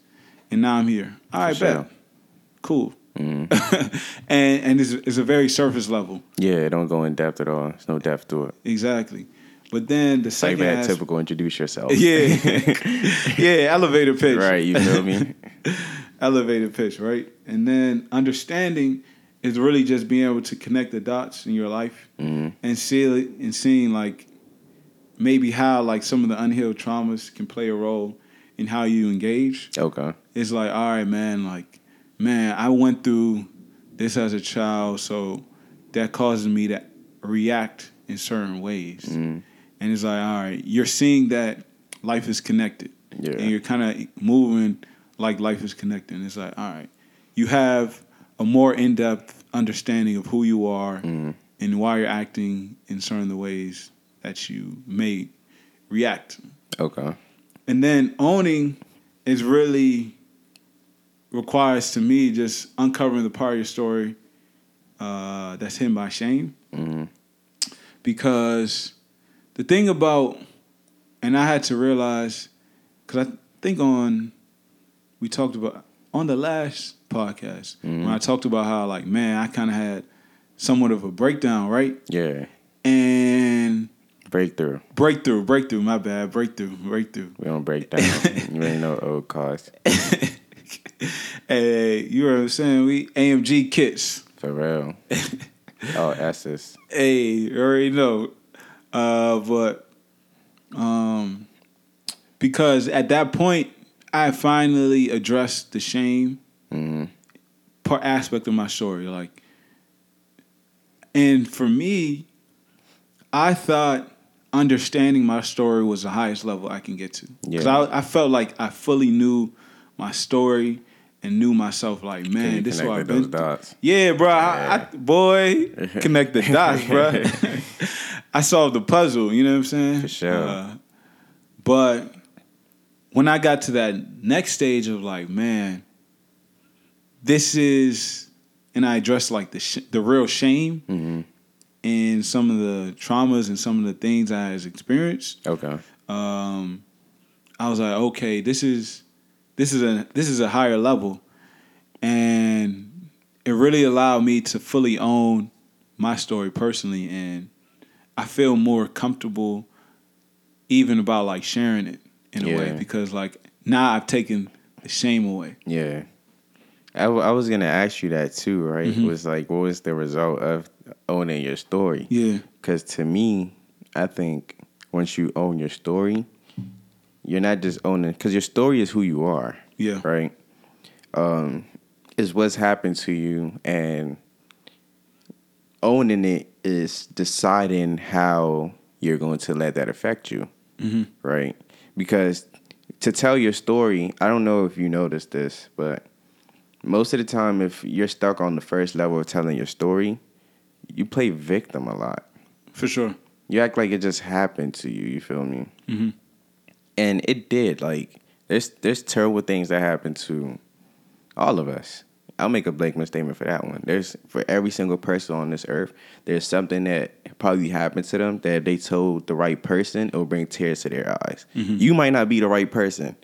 and now I'm here. All right, For bet. sure. Mm-hmm. And and it's, it's a very surface level, yeah, it don't go in depth at all. There's no depth to it. exactly. But then the It's like second that typical introduce yourself. yeah, yeah, elevator pitch, right, you feel me? elevator pitch, right? And then understanding is really just being able to connect the dots in your life Mhm. and see and seeing like maybe how like some of the unhealed traumas can play a role in how you engage. Okay. It's like, all right, man, like, man, I went through this as a child, so that causes me to react in certain ways. Mm. And it's like, all right, you're seeing that life is connected. Yeah. And you're kind of moving like life is connected. And it's like, all right, you have a more in depth understanding of who you are Mm. and why you're acting in certain the ways that you may react. Okay. And then owning is really requires to me just uncovering the part of your story uh, that's hidden by shame. Because the thing about, and I had to realize, because I think on, we talked about, on the last podcast, when I talked about how, like, man, I kind of had somewhat of a breakdown, right? Yeah. And Breakthrough. breakthrough, breakthrough, my bad, breakthrough, breakthrough. We don't break down. you ain't no old cost. Hey, you know what I'm saying? We AMG kits. For real. oh, S's. Hey, you already know. Uh, but um, because at that point, I finally addressed the shame part aspect of my story. Like, and for me, I thought understanding my story was the highest level I can get to. Because Yeah. I, I felt like I fully knew my story and knew myself. Like, man, this is what I've been dots? Yeah, bro. I, I, boy, connect the dots, bro. I solved the puzzle. You know what I'm saying? For sure. Uh, but when I got to that next stage of like, man, this is, and I addressed like the sh- the real shame Mm-hmm. and some of the traumas and some of the things I has experienced Okay. um, I was like, okay, this is this is a this is a higher level, and it really allowed me to fully own my story personally, and I feel more comfortable even about like sharing it in a way because like now I've taken the shame away. Yeah. I, w- I was gonna ask you that too, right? Mm-hmm. Was like, what was the result of owning your story? Yeah, Because to me, I think once you own your story, you're not just owning because your story is who you are, yeah, right? Um, is what's happened to you, and owning it is deciding how you're going to let that affect you, right? Because to tell your story, I don't know if you noticed this, but most of the time, if you're stuck on the first level of telling your story, you play victim a lot. for sure. You act like it just happened to you. You feel me? And it did. Like there's there's terrible things that happen to all of us. I'll make a blanket statement for that one. There's for every single person on this earth, there's something that probably happened to them that they told the right person, it will bring tears to their eyes. Mm-hmm. You might not be the right person,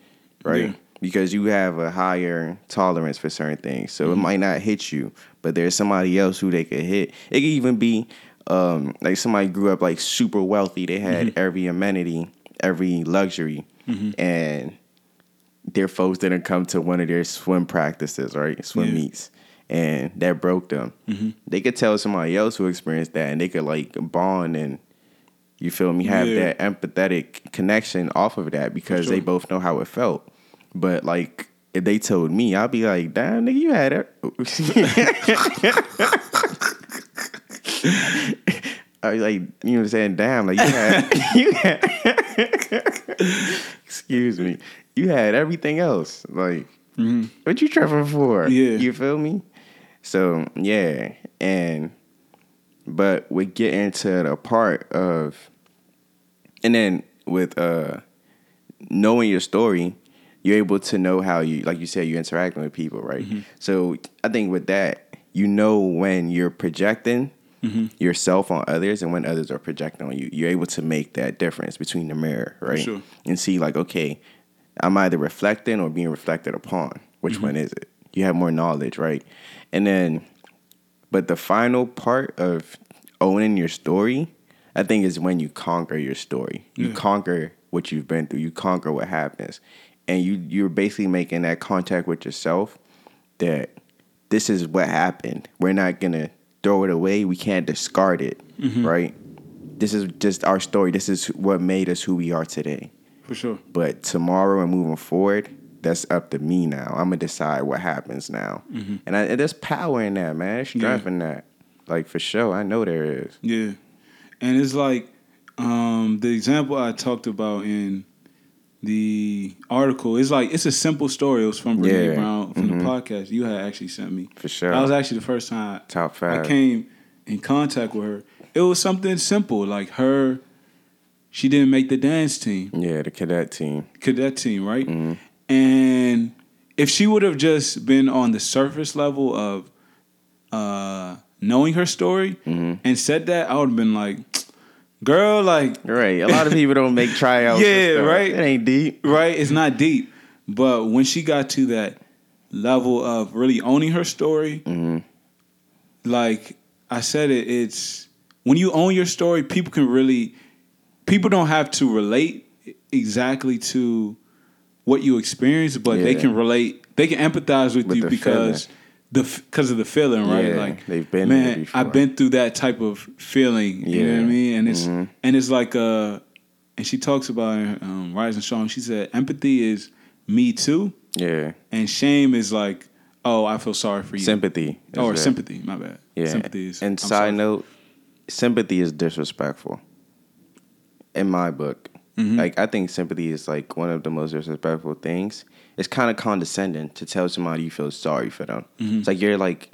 right? Yeah. Because you have a higher tolerance for certain things. So it mm-hmm. might not hit you, but there's somebody else who they could hit. It could even be um, like somebody grew up like super wealthy. They had mm-hmm. every amenity, every luxury, mm-hmm. and their folks didn't come to one of their swim practices, right? Swim Yeah. meets. And that broke them. Mm-hmm. They could tell somebody else who experienced that and they could like bond and you feel me, have Yeah. that empathetic connection off of that because they both know how it felt. But like if they told me, I'd be like, damn nigga, you had it. I was like, you know what I'm saying? Damn, like you had, you had excuse me, you had everything else. Like, mm-hmm. what you tripping for? Yeah. you feel me? So yeah, and but we get into the part of, and then with uh knowing your story, you're able to know how you, like you said, you're interacting with people, right? Mm-hmm. So I think with that, you know when you're projecting Mm-hmm. yourself on others and when others are projecting on you. You're able to make that difference between the mirror, right? Sure. And see, like, okay, I'm either reflecting or being reflected upon. Which mm-hmm. one is it? You have more knowledge, right? And then, but the final part of owning your story, I think, is when you conquer your story. You Yeah. conquer what you've been through. You conquer what happens, and you you're basically making that contact with yourself that this is what happened. We're not gonna throw it away. We can't discard it, right? This is just our story. This is what made us who we are today. For sure. But tomorrow and moving forward, that's up to me now. I'm gonna decide what happens now, and, I, and there's power in that, man. There's strength Yeah. in that. Like for sure, I know there is. Yeah, and it's like um, the example I talked about in the article. It's like it's a simple story. It was from Brene Yeah. Mm-hmm. Brown from the podcast you had actually sent me. For sure. That was actually the first time Top I came in contact with her. It was something simple like her. She didn't make the dance team, Yeah, the cadet team. cadet team, right? Mm-hmm. And if she would have just been on the surface level of uh, knowing her story Mm-hmm. and said that, I would have been like, girl, like, Right. A lot of people don't make tryouts. Yeah, right. It ain't deep. right? It's not deep. But when she got to that level of really owning her story, Mm-hmm. like I said it, it's when you own your story, people can really people don't have to relate exactly to what you experience, but they can relate. They can empathize with, With you because the because of the feeling, right? Yeah, like they've been man. I've been through that type of feeling. You know what I mean? And it's Mhm. and it's like uh and she talks about um, rising strong. She said empathy is me too, Yeah. and shame is like oh I feel sorry for you. Sympathy. is or that. sympathy. My bad. Yeah. sympathy is. And I'm side note, sympathy is disrespectful. In my book. Mm-hmm. Like I think sympathy is like one of the most disrespectful things. It's kind of condescending to tell somebody you feel sorry for them. Mm-hmm. It's like you're like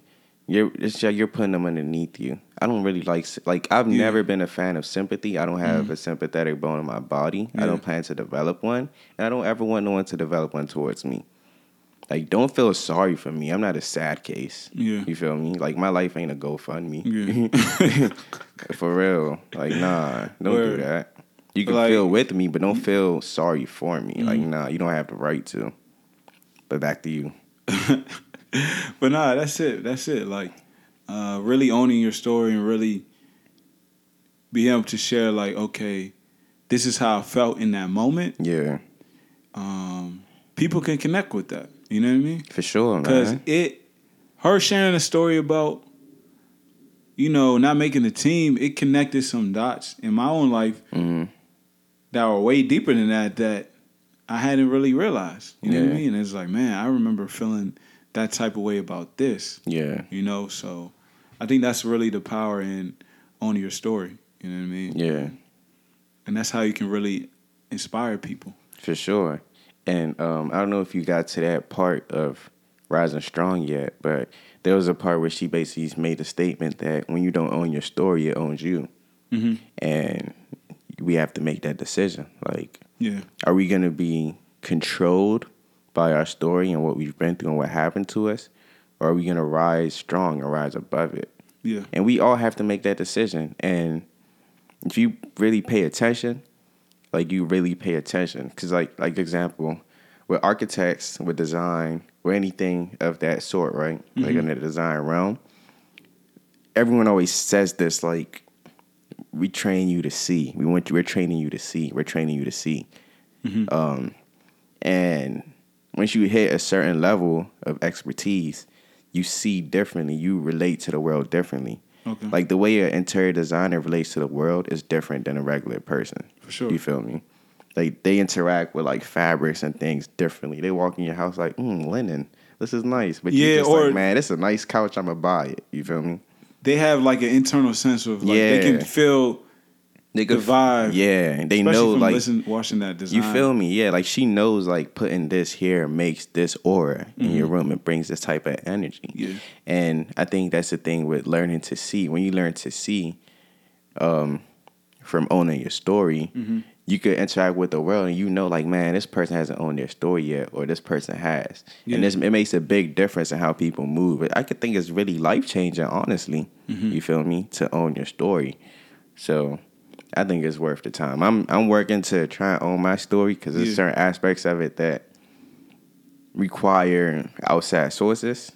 you're it's like you're putting them underneath you. I don't really like like I've Yeah. Mm-hmm. never been a fan of sympathy. I don't have a sympathetic bone in my body. I don't plan to develop one, and I don't ever want no one to develop one towards me. Like, don't feel sorry for me. I'm not a sad case. Yeah. You feel me? Like, my life ain't a GoFundMe. Yeah. For real. Like, nah, don't Word. do that. You can Like- feel with me, but don't feel sorry for me. Like, nah, you don't have the right to. But back to you. but nah, that's it. That's it. Like uh, really owning your story and really being able to share like okay, this is how I felt in that moment. Yeah, Um, people can connect with that. You know what I mean? for sure, Because it, her sharing a story about, you know, not making the team, it connected some dots in my own life hmm that were way deeper than that that I hadn't really realized. You know what I mean? It's like, man, I remember feeling that type of way about this. Yeah, You know, so I think that's really the power in owning your story. You know what I mean? yeah, And that's how you can really inspire people. for sure. And um, I don't know if you got to that part of Rising Strong yet, but there was a part where she basically made a statement that when you don't own your story, it owns you. Mm-hmm. And we have to make that decision. Like, Yeah. Are we going to be controlled by our story and what we've been through and what happened to us? Or are we going to rise strong and rise above it? Yeah. And we all have to make that decision. And if you really pay attention, like you really pay attention, because like like example, with architects, with design, with anything of that sort, right? Like mm-hmm. in the design realm, everyone always says this like we train you to see. We want you. We're training you to see. We're training you to see. Um, and once you hit a certain level of expertise, you see differently. You relate to the world differently. Okay. Like the way an interior designer relates to the world is different than a regular person. For sure. You feel me? Like they interact with like fabrics and things differently. They walk in your house like, mm, linen. This is nice. But you Yeah, just or- like, man, it's a nice couch. I'm gonna buy it. You feel me? They have like an internal sense of like they can feel They the vibe. Yeah, they know like listen, watching that design. You feel me? Yeah, like she knows like putting this here makes this aura in your room. It brings this type of energy. Yeah. And I think that's the thing with learning to see. When you learn to see um, from owning your story, Mm-hmm. You could interact with the world and you know like, man, this person hasn't owned their story yet or this person has. Yeah. And this it makes a big difference in how people move. I could think it's really life changing, honestly. Mm-hmm. You feel me? To own your story. So I think it's worth the time. I'm I'm working to try and own my story because there's Yeah. certain aspects of it that require outside sources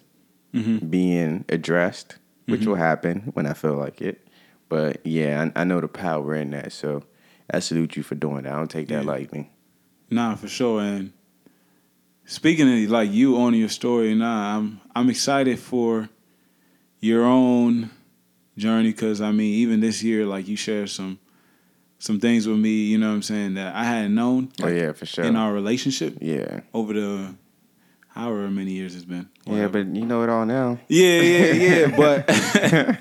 Mm-hmm. being addressed, which will happen when I feel like it. But yeah, I, I know the power in that. So I salute you for doing that. I don't take that Yeah. lightly. Nah, for sure. And speaking of like you owning your story, nah, I'm I'm excited for your own journey because I mean, even this year, like you shared some some things with me, you know what I'm saying, that I hadn't known Oh yeah, for sure. in our relationship yeah. over the however many years it's been. Yeah, but you know it all now. Yeah, yeah, yeah. But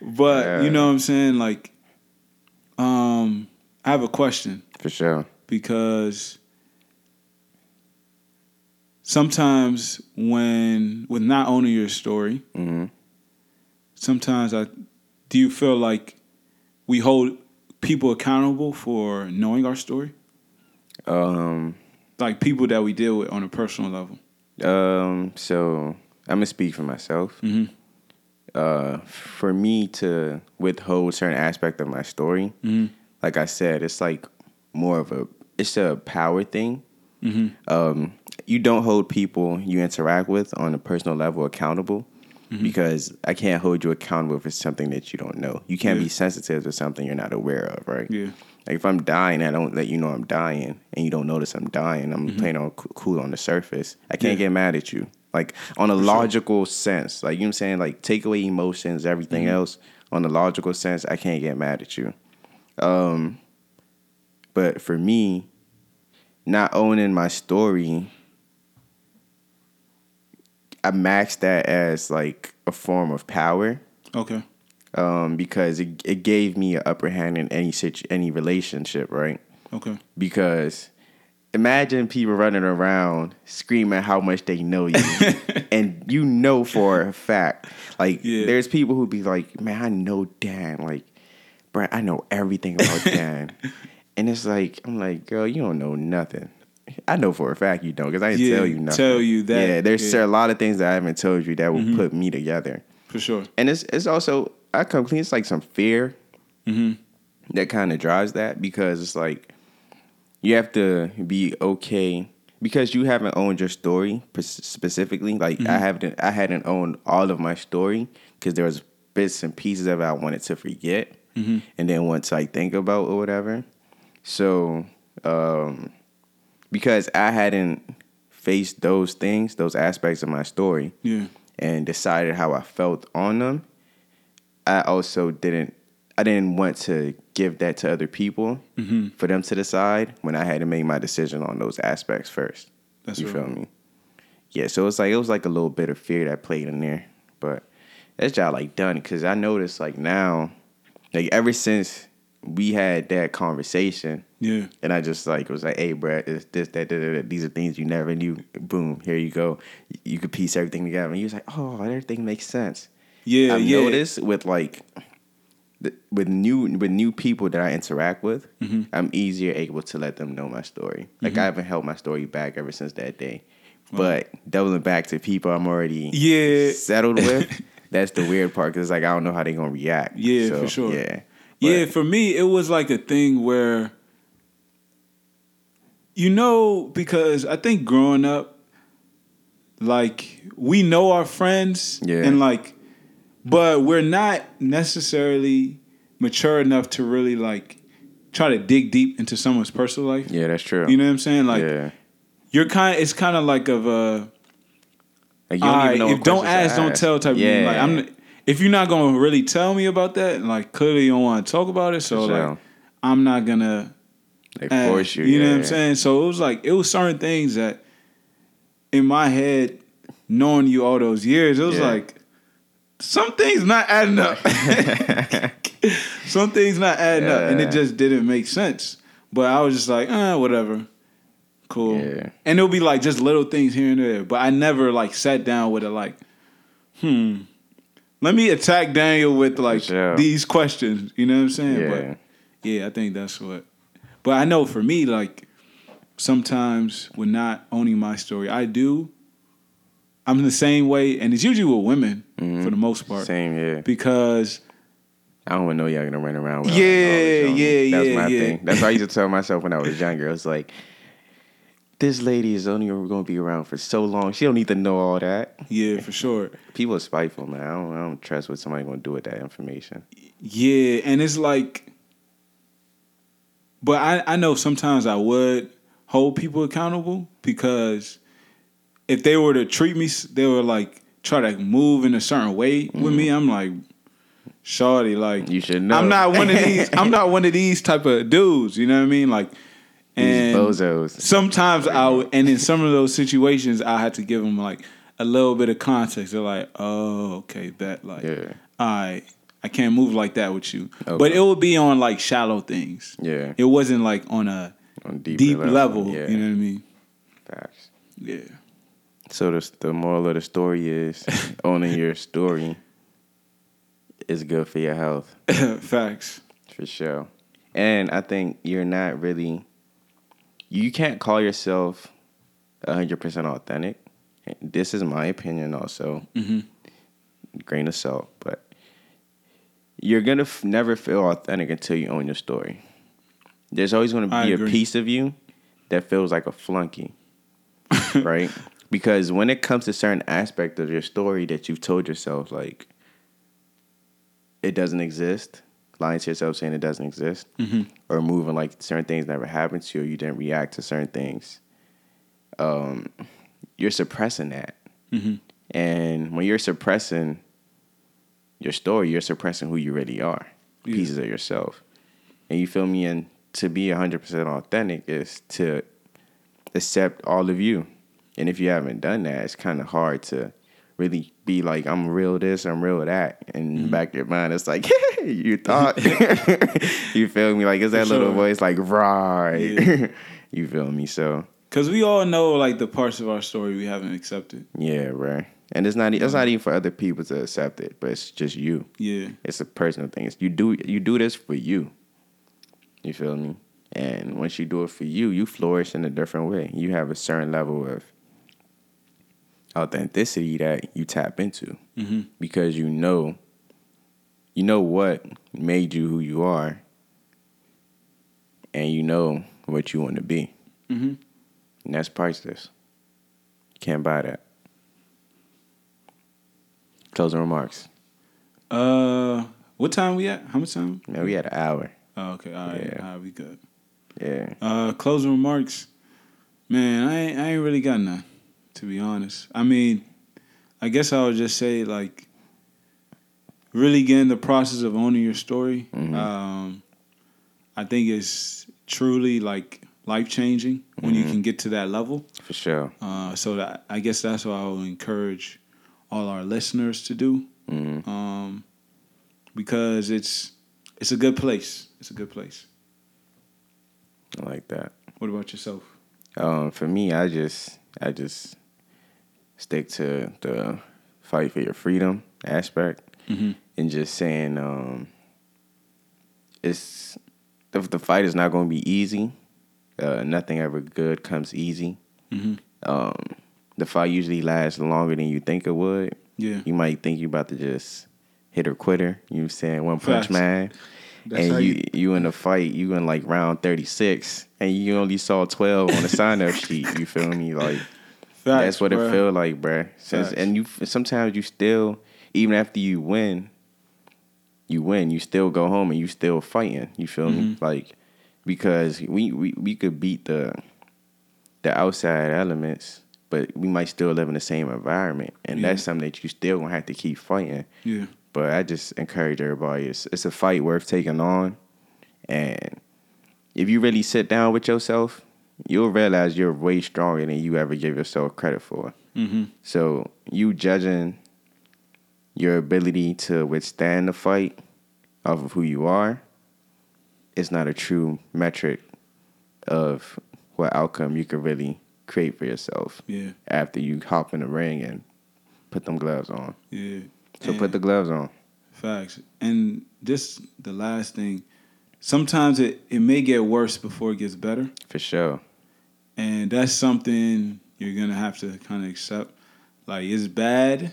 but Yeah. you know what I'm saying? Like um I have a question For sure. because sometimes when with not owning your story, hmm sometimes I do you feel like we hold people accountable for knowing our story? Um, Like people that we deal with on a personal level. Um, so I'm gonna speak for myself. Mhm. Uh, for me to withhold certain aspect of my story, Mhm. Like I said, it's like more of a it's a power thing. Um, you don't hold people you interact with on a personal level accountable because I can't hold you accountable for something that you don't know. You can't Yeah. be sensitive to something you're not aware of, right? Yeah. Like if I'm dying, I don't let you know I'm dying, and you don't notice I'm dying. I'm playing on coo- cool on the surface. I can't Mm-hmm. Yeah. get mad at you. Like on a logical sense, like you know what I'm saying. Like take away emotions, everything Mm-hmm. else. On a logical sense, I can't get mad at you. Um, but for me, not owning my story, I maxed that as like a form of power Okay. um, because it, it gave me an upper hand in any situ- any relationship, right? Okay. Because imagine people running around screaming how much they know you, and you know for a fact, like Yeah. there's people who be like, "Man, I know Dan, like, bro, I know everything about Dan," and it's like, I'm like, girl, you don't know nothing. I know for a fact you don't because I didn't Yeah, tell you nothing. tell you that, Yeah, there's yeah. Mm-hmm. a lot of things that I haven't told you that will put me together For sure. and it's it's also I come clean. It's like some fear Mm-hmm. that kind of drives that because it's like you have to be okay because you haven't owned your story specifically. Like I haven't I hadn't owned all of my story because there was bits and pieces of it I wanted to forget, and then once I think about or whatever. So um, because I hadn't faced those things, those aspects of my story, Yeah. and decided how I felt on them, I also didn't I didn't want to give that to other people Mm-hmm. for them to decide when I had to make my decision on those aspects first. That's you right. feel me? Yeah, so it's like it was like a little bit of fear that played in there, but that's job like done because I noticed like now, like ever since we had that conversation, Yeah. and I just like was like, "Hey, bro, it's this, that, that, that. These are things you never knew. Boom, here you go. You could piece everything together." And he was like, "Oh, everything makes sense." Yeah. I've yeah. noticed with like the, with new with new people that I interact with, Mm-hmm. I'm easier able to let them know my story. Like I haven't held my story back ever since that day. But doubling back to people I'm already Yeah. settled with, that's the weird part because like I don't know how they're gonna react. Yeah, So, for sure. Yeah, Yeah, for me, it was like a thing where, you know, because I think growing up, like we know our friends, Yeah. and like, but we're not necessarily mature enough to really like try to dig deep into someone's personal life. yeah, that's true. You know what I'm saying? Like, yeah. you're kind. It's kind of like of a. Like, All right, even know if don't ask, don't tell type of thing. Like I'm, if you're not gonna really tell me about that, like clearly you don't want to talk about it, so For like. I'm not gonna They ask, force you. You know what I'm yeah. saying? So it was like it was certain things that in my head, knowing you all those years, it was Yeah. like some things not adding up. some things not adding up, and it just didn't make sense. But I was just like, ah, whatever. Cool. Yeah. And it'll be like just little things here and there. But I never like sat down with it like, hmm. Let me attack Daniel with like sure. these questions. You know what I'm saying? Yeah. But yeah, I think that's what. But I know for me, like sometimes when not owning my story, I do. I'm in the same way, and it's usually with women Mm-hmm. for the most part Same, yeah. because I don't know y'all gonna run around with Yeah, all this on me. yeah, That's yeah, my yeah. thing. That's what I used to tell myself when I was younger. I was like, this lady is only gonna be around for so long. She don't need to know all that. yeah, for sure. People are spiteful, man. I don't, I don't trust what somebody gonna do with that information. Yeah, and it's like, but I I know sometimes I would hold people accountable because if they were to treat me, they were like try to move in a certain way with me. Mm-hmm. I'm like, shorty, like You should know. I'm not one of these. I'm not one of these type of dudes. You know what I mean? Like, These and bozos. sometimes I would, and in some of those situations, I had to give them like a little bit of context. They're like, oh, okay, that like, Yeah. right, I can't move like that with you. Okay. But it would be on like shallow things. Yeah. It wasn't like on a On deep level. Yeah. You know what I mean? Facts. Yeah. So the the moral of the story is owning your story is good for your health. Facts. For sure. And I think you're not really you can't call yourself 100% authentic this is my opinion also, Mhm. grain of salt, but you're gonna f- never feel authentic until you own your story. There's always gonna be a piece of you that feels like a flunky, right? Because when it comes to certain aspect of your story that you've told yourself, like it doesn't exist, lying to yourself saying it doesn't exist, Mhm. or moving like certain things never happened to you, or you didn't react to certain things, um, you're suppressing that. Mhm. And when you're suppressing your story, you're suppressing who you really are, Yeah. pieces of yourself. And you feel me? And to be 100% authentic is to accept all of you. And if you haven't done that, it's kind of hard to really be like, I'm real this, I'm real that. And the mm-hmm. back of your mind, it's like, you thought. you feel me? Like, it's that For little voice, like, right. Yeah. you feel me? So, Cause we all know like the parts of our story we haven't accepted. yeah, right. And it's not, it's mm-hmm. not even for other people to accept it, but it's just you. Yeah. It's a personal thing. It's, you do you do this for you. You feel me? And once you do it for you, you flourish in a different way. You have a certain level of authenticity that you tap into hmm because you know you know what made you who you are and you know what you want to be. hmm And that's priceless. Can't buy that. Closing remarks. Uh, what time we at? How much time? Man, we had an hour. Oh, okay. All right. Yeah. All right. We good. Yeah. Uh, closing remarks. Man, I ain't, I ain't really got none, to be honest. I mean, I guess I would just say like, really getting the process of owning your story. Mhm. Um, I think it's truly like life changing when you Mhm. can get to that level. For sure. Uh, so that I guess that's what I will encourage all our listeners to do, hmm um, because it's it's a good place. It's a good place. I like that. What about yourself? Um, for me, I just I just stick to the fight for your freedom aspect Mhm. and just saying um, it's the, the fight is not going to be easy. Uh, nothing ever good comes easy. hmm Um, the fight usually lasts longer than you think it would. Yeah. You might think you're about to just hit or quitter. You saying one punch Facts. man. That's and you, you- you in the fight, you in like round thirty six, and you only saw twelve on the sign up sheet. You feel me? Like that's what bruh. it feel like, bruh. Since and you sometimes you still, even after you win, you win. You still go home and you still fighting. You feel me? Mhm. Like because we, we we could beat the the outside elements, but we might still live in the same environment, and Yeah. that's something that you still gonna have to keep fighting. Yeah. But I just encourage everybody. It's it's a fight worth taking on, and if you really sit down with yourself, you'll realize you're way stronger than you ever give yourself credit for. hmm So you judging your ability to withstand the fight off of who you are, it's not a true metric of what outcome you can really create for yourself Yeah. after you hop in the ring and put them gloves on. Yeah. So And- put the gloves on. Facts. And this the last thing. Sometimes it, it may get worse before it gets better. For sure. And that's something you're gonna have to kind of accept. Like it's bad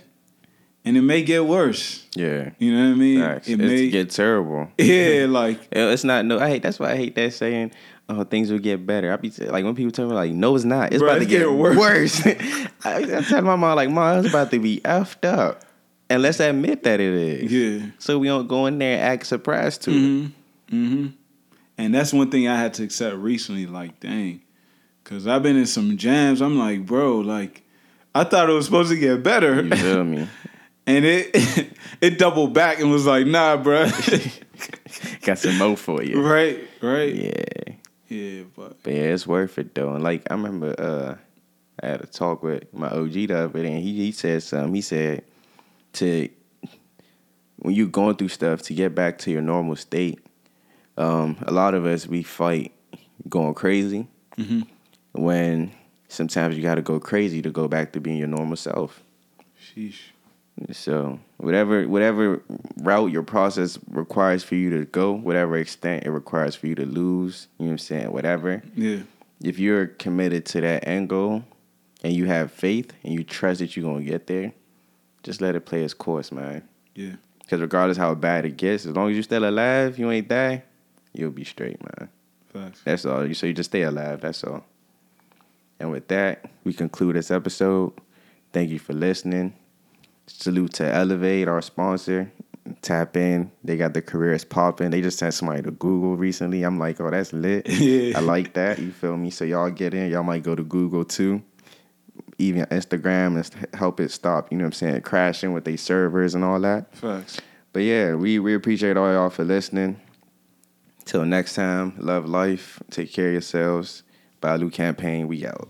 and it may get worse. Yeah. You know what I mean? It It's may get terrible. Yeah, like It's not no. I hate. That's why I hate that saying. Oh, things will get better. I be like when people tell me like, no, it's not. It's Bruh, about to it's get worse. worse. I, I tell my mom like, mom, it's about to be effed up. And let's admit that it is. Yeah. So we don't go in there and act surprised to it. Mm-hmm. Mm-hmm. And that's one thing I had to accept recently. Like, dang, because I've been in some jams. I'm like, bro, like, I thought it was supposed to get better, You feel me? and it it doubled back and was like, nah, bro. Got some mo for you. right, right. Yeah. Yeah, but But yeah, it's worth it though. And like I remember uh I had a talk with my OG the other day and he, he said something. He said to when you're going through stuff to get back to your normal state, um, a lot of us we fight going crazy Mhm. When sometimes you gotta go crazy to go back to being your normal self. sheesh. So whatever whatever route your process requires for you to go, whatever extent it requires for you to lose, you know what I'm saying, whatever Yeah, if you're committed to that end goal, and you have faith and you trust that you're gonna get there, just let it play its course, man. Yeah. Because regardless how bad it gets, as long as you're still alive, you ain't die, you'll be straight, man. Facts. That's all. So you just stay alive. That's all. And with that, we conclude this episode. Thank you for listening. Salute to Elivade, our sponsor. Tap in. They got the careers popping. They just sent somebody to Google recently. I'm like, oh, that's lit. I like that. You feel me? So y'all get in. Y'all might go to Google too. Even Instagram and help it stop. You know what I'm saying? Crashing with their servers and all that. Facts. But yeah, we, we appreciate all y'all for listening. Till next time, love life. Take care of yourselves. BYLU campaign, we out.